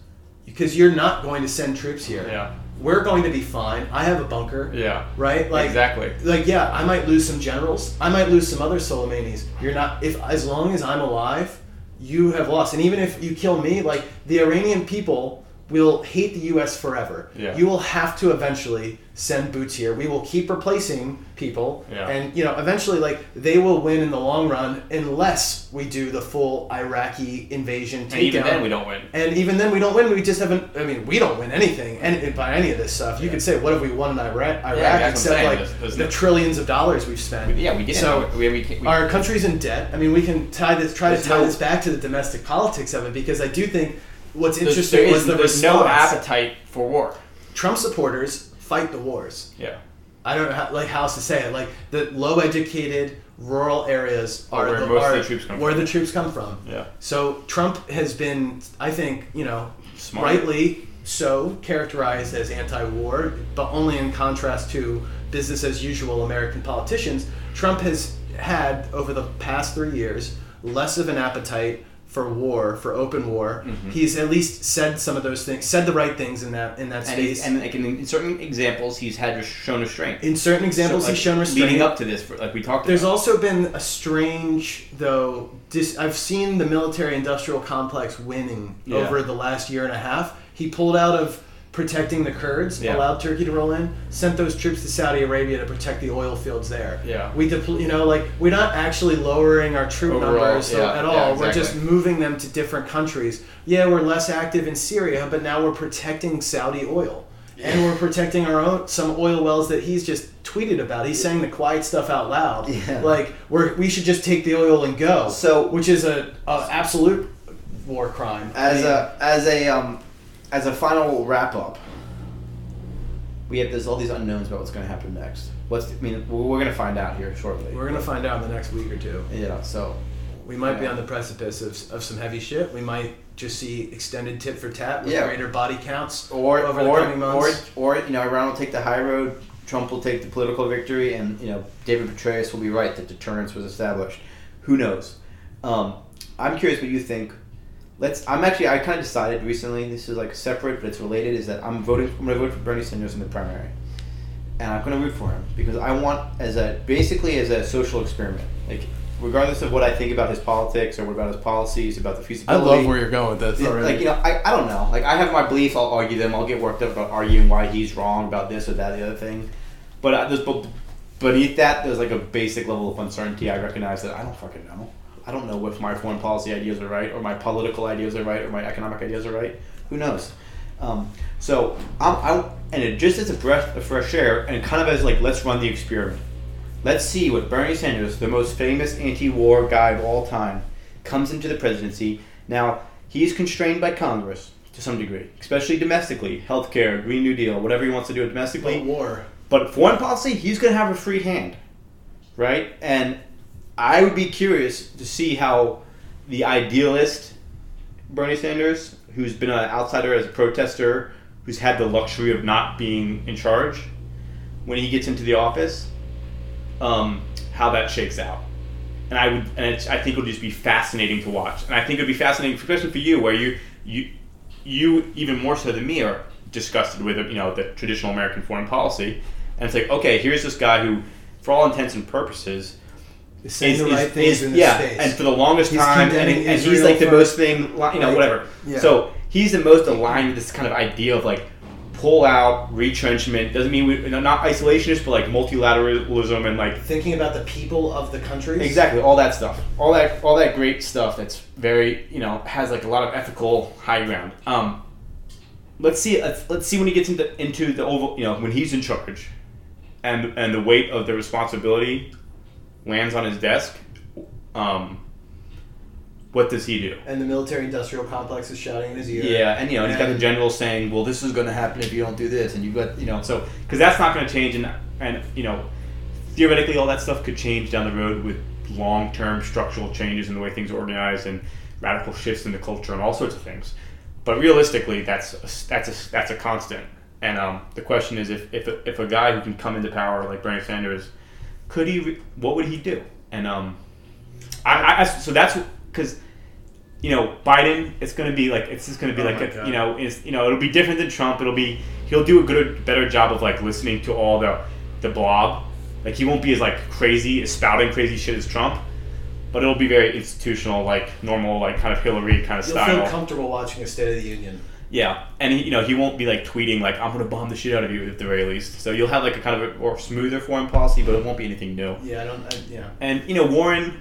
because you're not going to send troops here. Yeah. We're going to be fine. I have a bunker. Yeah. Right. Like exactly. Like yeah, I might lose some generals. I might lose some other Soleimanis. You're not. If as long as I'm alive, you have lost. And even if you kill me, like the Iranian people will hate the U.S. forever. Yeah. You will have to eventually send boots here. We will keep replacing people, Yeah. and you know eventually, like they will win in the long run unless we do the full Iraqi invasion takedown. And even then we don't win. And even then, we don't win. We just haven't. I mean, we don't win anything and by any of this stuff. You Yeah. could say, what have we won in Iraq? Iraq except like There's- there's the trillions of dollars we've spent. Yeah, we did. So we, we, we, our country's in debt. I mean, we can tie this, try to tie no- this back to the domestic politics of it because I do think what's there's, interesting there was is, the there's response. no appetite for war. Trump supporters fight the wars. Yeah. I don't know how, like how else to say it. Like the low educated rural areas Are are where the, most of are the troops come where from. the troops come from. Yeah. So Trump has been, I think, you know, Smart. rightly so characterized as anti-war, but only in contrast to business as usual American politicians. Trump has had over the past three years less of an appetite for war, for open war. Mm-hmm. He's at least said some of those things, said the right things in that in that And, space. and like in, in certain examples, he's had shown restraint. in certain examples, So, like, he's shown restraint. Leading up to this, for, like we talked about. There's about. also been a strange, though. Dis- I've seen the military-industrial complex winning Yeah. over the last year and a half. He pulled out of protecting the Kurds, Yeah. allowed Turkey to roll in, sent those troops to Saudi Arabia to protect the oil fields there. Yeah. we depl- you know, like we're not actually lowering our troop Overall, numbers so- yeah, at yeah, all. We're just moving them to different countries. Yeah, we're less active in Syria, but now we're protecting Saudi oil. And we're protecting our own some oil wells that he's just tweeted about. He's saying the quiet stuff out loud. Yeah. Like we're we should just take the oil and go. So- which is a, a absolute war crime. I As mean, a as a um as a final wrap up, we have there's all these unknowns about what's going to happen next. What's I mean we're, going to find out here shortly. we're gonna find out in the next week or two. yeah. So We might be on the precipice of, of some heavy shit. We might just see extended tit for tat with Yeah. greater body counts or over the coming months. or or you know Iran will take the high road. Trump will take the political victory, and you know David Petraeus will be right that deterrence was established. Who knows? Um, I'm curious what you think. Let's. I'm actually. I kind of decided recently. This is like separate, but it's related. Is that I'm voting. I'm going to vote for Bernie Sanders in the primary, and I'm going to root for him because I want as a basically as a social experiment. Like regardless of what I think about his politics or what about his policies, about the feasibility. I love where you're going with this Yeah, like you know, I, I don't know. Like I have my beliefs. I'll argue them. I'll get worked up about arguing why he's wrong about this or that, the other thing. But uh, there's but beneath that, there's like a basic level of uncertainty. I recognize that I don't fucking know. I don't know if my foreign policy ideas are right, or my political ideas are right, or my economic ideas are right. Who knows? Um, so I'm, I'm and it just as a breath of fresh air, and kind of as like let's run the experiment. Let's see what Bernie Sanders, the most famous anti-war guy of all time, comes into the presidency. Now, he's constrained by Congress to some degree, especially domestically, healthcare, Green New Deal, whatever he wants to do domestically. But war. But foreign policy, he's going to have a free hand, right? And I would be curious to see how the idealist Bernie Sanders, who's been an outsider as a protester, who's had the luxury of not being in charge, when he gets into the office, um, how that shakes out. And I would, and I think it would just be fascinating to watch. And I think it would be fascinating, especially for you, where you, you, you even more so than me are disgusted with, you know, the traditional American foreign policy. And it's like, okay, here's this guy who, for all intents and purposes, Is saying is, the is- things is- in yeah, space. and for the longest He's time, and, and he's like the most thing, you know, Right. whatever. Yeah. So he's the most aligned with this kind of idea of like pull out, retrenchment. Doesn't mean we, not isolationist, but like multilateralism and like Thinking about the people of the countries. exactly all that stuff, all that all that great stuff. That's very you know has like a lot of ethical high ground. Um, let's see let's, let's see when he gets into into the oval you know when he's in charge and and the weight of the responsibility lands on his desk um what does he do? And the military-industrial complex is shouting in his ear. yeah and you know he's got the And- general saying well this is going to happen if you don't do this and you've got you know so because that's not going to change and and you know theoretically all that stuff could change down the road with long-term structural changes in the way things are organized and radical shifts in the culture and all sorts of things. But realistically that's a, that's a that's a constant. And um, the question is if, if, a, if a guy who can come into power like Bernie Sanders could he re- what would he do? And um I, I so that's because you know Biden it's going to be like it's just going to be Oh like a, you know is you know it'll be different than Trump. It'll be he'll do a good better job of like listening to all the the blob. Like he won't be as like crazy as spouting crazy shit as Trump but it'll be very institutional like normal like kind of Hillary kind of You'll style. feel comfortable watching a State of the Union. Yeah, and he, you know he won't be like tweeting like I'm gonna bomb the shit out of you at the very least. So you'll have like a kind of a more smoother foreign policy, but it won't be anything new. Yeah, I don't. I, yeah. And you know Warren,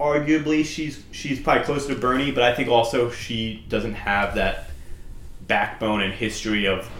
arguably she's she's probably closer to Bernie, but I think also she doesn't have that backbone and history of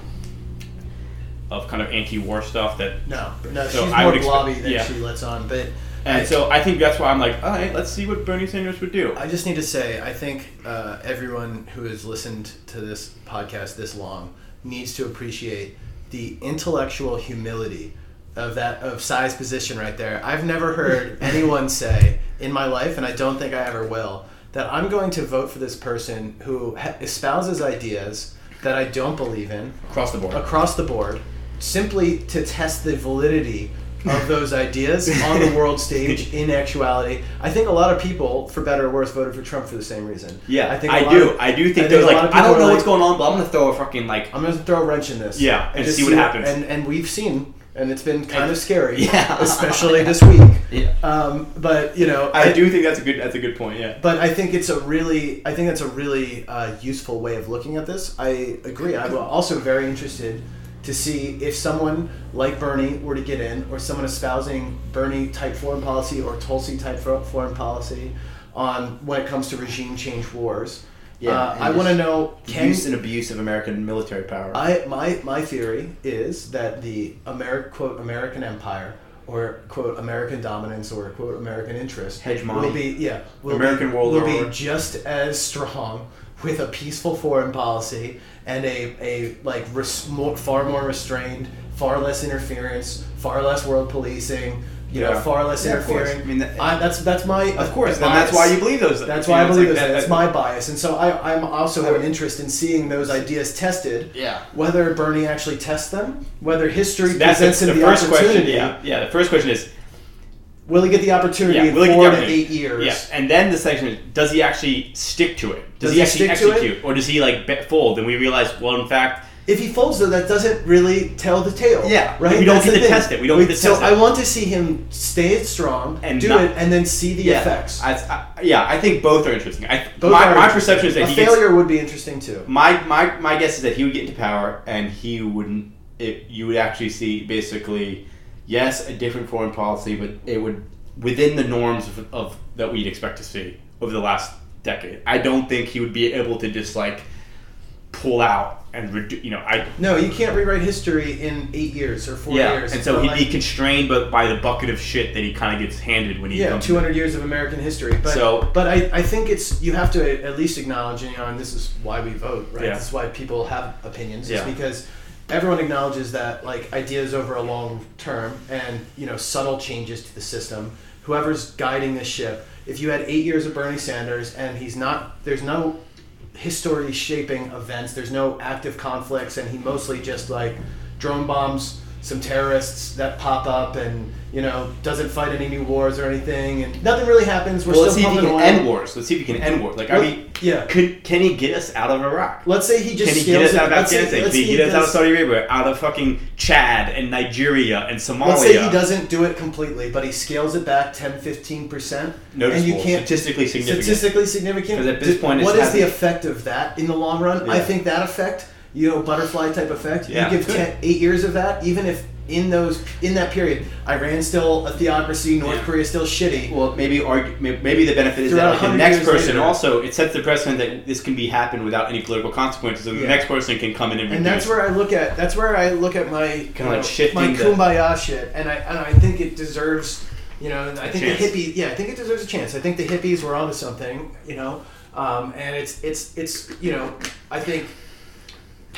of kind of anti-war stuff that. No, no, So she's I more would expect- blobby than yeah. she lets on. But And so I think that's why I'm like, all right, let's see what Bernie Sanders would do. I just need to say, I think uh, everyone who has listened to this podcast this long needs to appreciate the intellectual humility of that of size position right there. I've never heard (laughs) anyone say in my life, and I don't think I ever will, that I'm going to vote for this person who espouses ideas that I don't believe in Across the board. across the board simply to test the validity of those ideas on the world stage (laughs) in actuality. I think a lot of people, for better or worse, voted for Trump for the same reason. Yeah, I I, think I do. of- I do think I think like, I don't know are what's like- going on, but I'm gonna throw a fucking like. I'm going to throw a wrench in this. Yeah, and just see what happens. And and we've seen, and it's been kind And- of scary. (laughs) Yeah. especially (laughs) this week. Yeah. Um, but you know, I do think that's a good. That's a good point. Yeah. But I think it's a really, I think that's a really uh, useful way of looking at this. I agree. I'm also very interested to see if someone like Bernie were to get in, or someone espousing Bernie type foreign policy or Tulsi type foreign policy on when it comes to regime change wars. uh, I want to know can use and abuse of American military power. I my my theory is that the Ameri- quote American empire or quote American dominance or quote American interest Hegemony. will be yeah will American be, world will order. be just as strong with a peaceful foreign policy and a a like res- more, far more restrained, far less interference, far less world policing. You know, far less Yeah, interfering. I mean, that- I, that's that's my Of course, then bias. that's why you believe those. That's why know, I believe like this. that- That's that- my bias, and so I I'm also have an interest in seeing those ideas tested. Yeah. Whether Bernie actually tests them, whether history That's presents the, him the the, first question. Yeah, yeah. The first question is, will he get the opportunity yeah, in will he get four to eight years? Yeah, and then the second is, does he actually stick to it? Does, Does he actually stick to it? execute, or does he like fold? And we realize, well, in fact, If he folds though, that doesn't really tell the tale. Yeah, right. we don't That's get to thing. test it. We don't get to so test it. I want to see him stay strong, And do not- it, and then see the yeah, effects. I, I, yeah, I think both are interesting. I, Both my, are my interesting. perception is that a he gets, failure would be interesting too. my, my my guess is that he would get into power and he wouldn't. It, you would actually see basically, yes, a different foreign policy, but it would within the norms of, of that we'd expect to see over the last decade. I don't think he would be able to just like pull out and redu- you know I No, you can't rewrite history in eight years or four yeah, years. and so he'd like, be constrained, but by the bucket of shit that he kind of gets handed when he yeah, comes. 200 years of American history. But, So- but I, I think it's you have to at least acknowledge, you know, and this is why we vote, right? Yeah. This is why people have opinions, Yeah. is because everyone acknowledges that like ideas over a long term and you know subtle changes to the system. Whoever's guiding this ship, if you had eight years of Bernie Sanders and he's not, there's no history shaping events. There's no active conflicts, and he mostly just like drone bombs some terrorists that pop up, and you know doesn't fight any new wars or anything, and nothing really happens. We're well, let's still see if he can oil. end wars. Let's see if he can end wars. Like I mean, yeah. could can he get us out of Iraq? Let's say he just Can he get us out of Afghanistan? Can he get us out of Saudi Arabia? Out of fucking Chad and Nigeria and Somalia? Let's say he doesn't do it completely, but he scales it back 10 15%. And Noticeable, you can't statistically significant. statistically significant. 'Cause at this point what is the effect of that in the long run? I think that effect, you know, butterfly type effect. Yeah, you give good. 10, (laughs) eight years of that, even if in those in that period, Iran's still a theocracy, North Yeah. Korea's still shitty. Well, maybe argue, maybe the benefit is Throughout that like, the next person later. also it sets the precedent that this can be happen without any political consequences, and Yeah. the next person can come in and, and that's reduce. where I look at that's where I look at my Kinda like know, shifting my the- kumbaya shit, and I and I think it deserves you know I think chance. the hippie yeah I think it deserves a chance. I think the hippies were onto something you know, um, and it's it's it's you know I think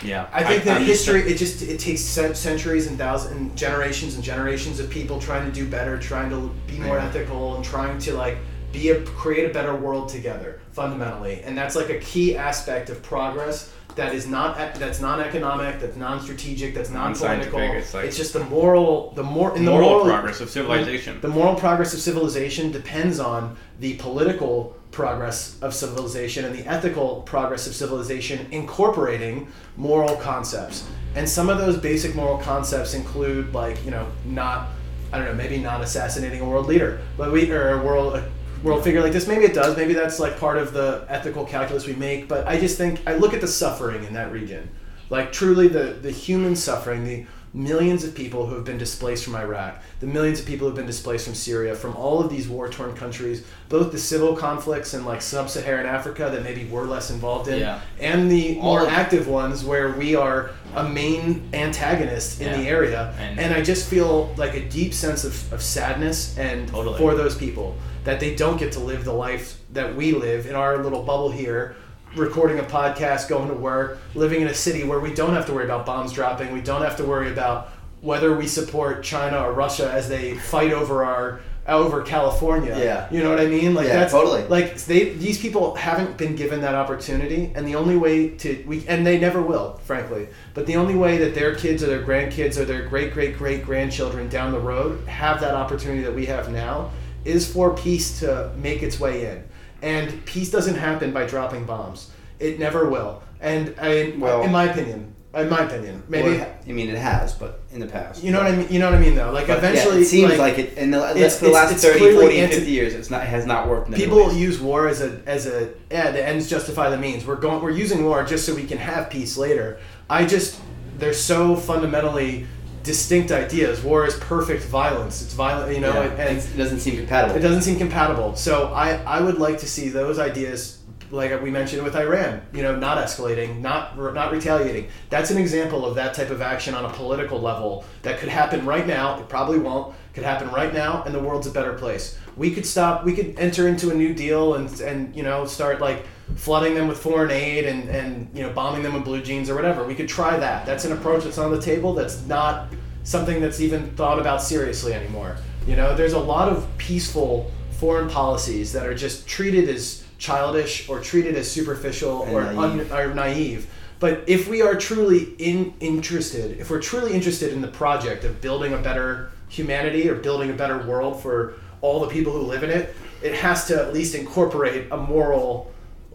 yeah, I think that I'm history it just it takes centuries and thousands and generations and generations of people trying to do better, trying to be more Yeah. ethical, and trying to like be a create a better world together fundamentally, and that's like a key aspect of progress that is not that's non-economic, that's non-strategic, that's non-political. Non-scientific, it's just the moral the more in the moral, moral progress of civilization. the moral progress of civilization depends on the political progress of civilization and the ethical progress of civilization incorporating moral concepts. And some of those basic moral concepts include like, you know, not I don't know, maybe not assassinating a world leader, but we or a world a world figure like this. Maybe it does. Maybe that's like part of the ethical calculus we make. But I just think I look at the suffering in that region, like truly the the human suffering, the millions of people who have been displaced from Iraq, the millions of people who have been displaced from Syria, from all of these war torn countries, both the civil conflicts in like sub Saharan Africa that maybe we're less involved in, Yeah. and the All more active ones where we are a main antagonist in the area. And- And, I just feel like a deep sense of, of sadness and Totally. for those people that they don't get to live the life that we live in our little bubble here recording a podcast going to work living in a city where we don't have to worry about bombs dropping we don't have to worry about whether we support china or russia as they fight over our over California. Yeah. You know what I mean? Like Yeah, that's totally. like they these people haven't been given that opportunity and the only way to we and they never will, frankly. But the only way that their kids or their grandkids or their great great great grandchildren down the road have that opportunity that we have now is for peace to make its way in. And peace doesn't happen by dropping bombs. It never will. And I Well- in my opinion, in my opinion, maybe Well, it I mean, it has, but in the past. you know what I mean. You know what I mean, though. Like But, yeah, eventually, it seems like, it in the, it's- the last it's 30, clearly 40, anti- 50 years, it's not it has not worked. People use war as a as a yeah the ends justify the means. We're going we're using war just so we can have peace later. I just they're so fundamentally distinct ideas. War is perfect violence. It's violent, you know, Yeah, and it doesn't seem compatible. it doesn't seem compatible. So I, I would like to see those ideas, like we mentioned with Iran, you know, not escalating, not not retaliating. That's an example of that type of action on a political level that could happen right now. It probably won't. Could happen right now, and the world's a better place. We could stop. We could enter into a new deal and and you know start like flooding them with foreign aid and and you know bombing them with blue jeans or whatever. We could try that. That's an approach that's on the table. That's not something that's even thought about seriously anymore. You know, there's a lot of peaceful foreign policies that are just treated as childish or treated as superficial And or naive. Un, or naive. But if we are truly in interested, if we're truly interested in the project of building a better humanity or building a better world for all the people who live in it, it has to at least incorporate a moral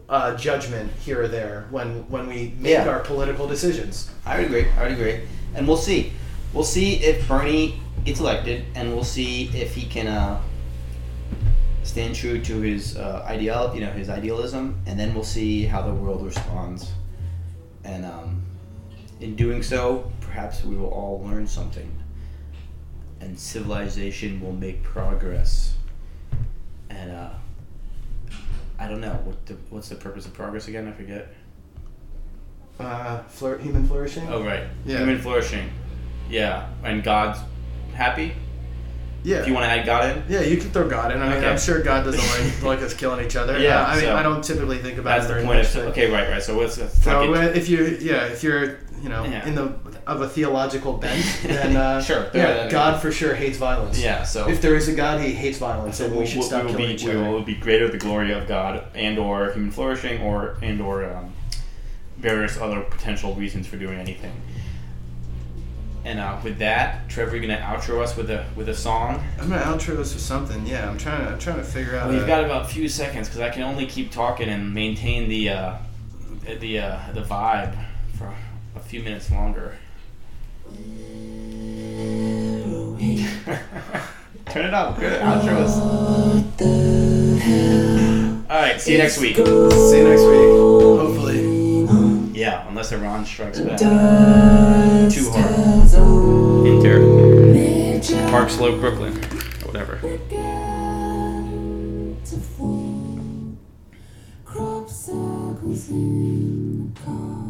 uh, judgment here or there when when we make Yeah. our political decisions. I would agree. I would agree. And we'll see. We'll see if Bernie gets elected, and we'll see if he can uh, stand true to his uh, ideal, you know, his idealism, and then we'll see how the world responds. And um, in doing so, perhaps we will all learn something, and civilization will make progress. And uh, I don't know what the what's the purpose of progress again. I forget. Uh, flour- human flourishing. Oh right. Yeah. Human flourishing. Yeah, and God's happy. yeah. If you want to add God in, Yeah, you can throw God in. I mean, Okay. I'm sure God doesn't like, (laughs) like us killing each other. Yeah, Uh, I mean, so- I don't typically think about that's it the point of. Okay, right, right. So what's the So it- if you, yeah, if you're, you know, Yeah. in the of a theological bent, (laughs) then uh, Sure, yeah. God for sure hates violence. Yeah, so If there is a God, he hates violence, so and we'll, we should we'll- stop we will killing be each we other. will be greater the glory of God and or human flourishing or and or um, various other potential reasons for doing anything. And uh, with that, Trevor, you're gonna outro us with a with a song. I'm gonna outro this with something. Yeah, I'm trying to, I'm trying to figure out. Well, you've a- got about a few seconds because I can only keep talking and maintain the uh, the uh, the vibe for a few minutes longer. (laughs) Turn it up. Good. Outro us. All right. See you next week. See you next week. Hopefully. Yeah, unless Iran strikes back too hard. Inter. Park Slope, Brooklyn. Or Whatever. Crop circles in the carpet.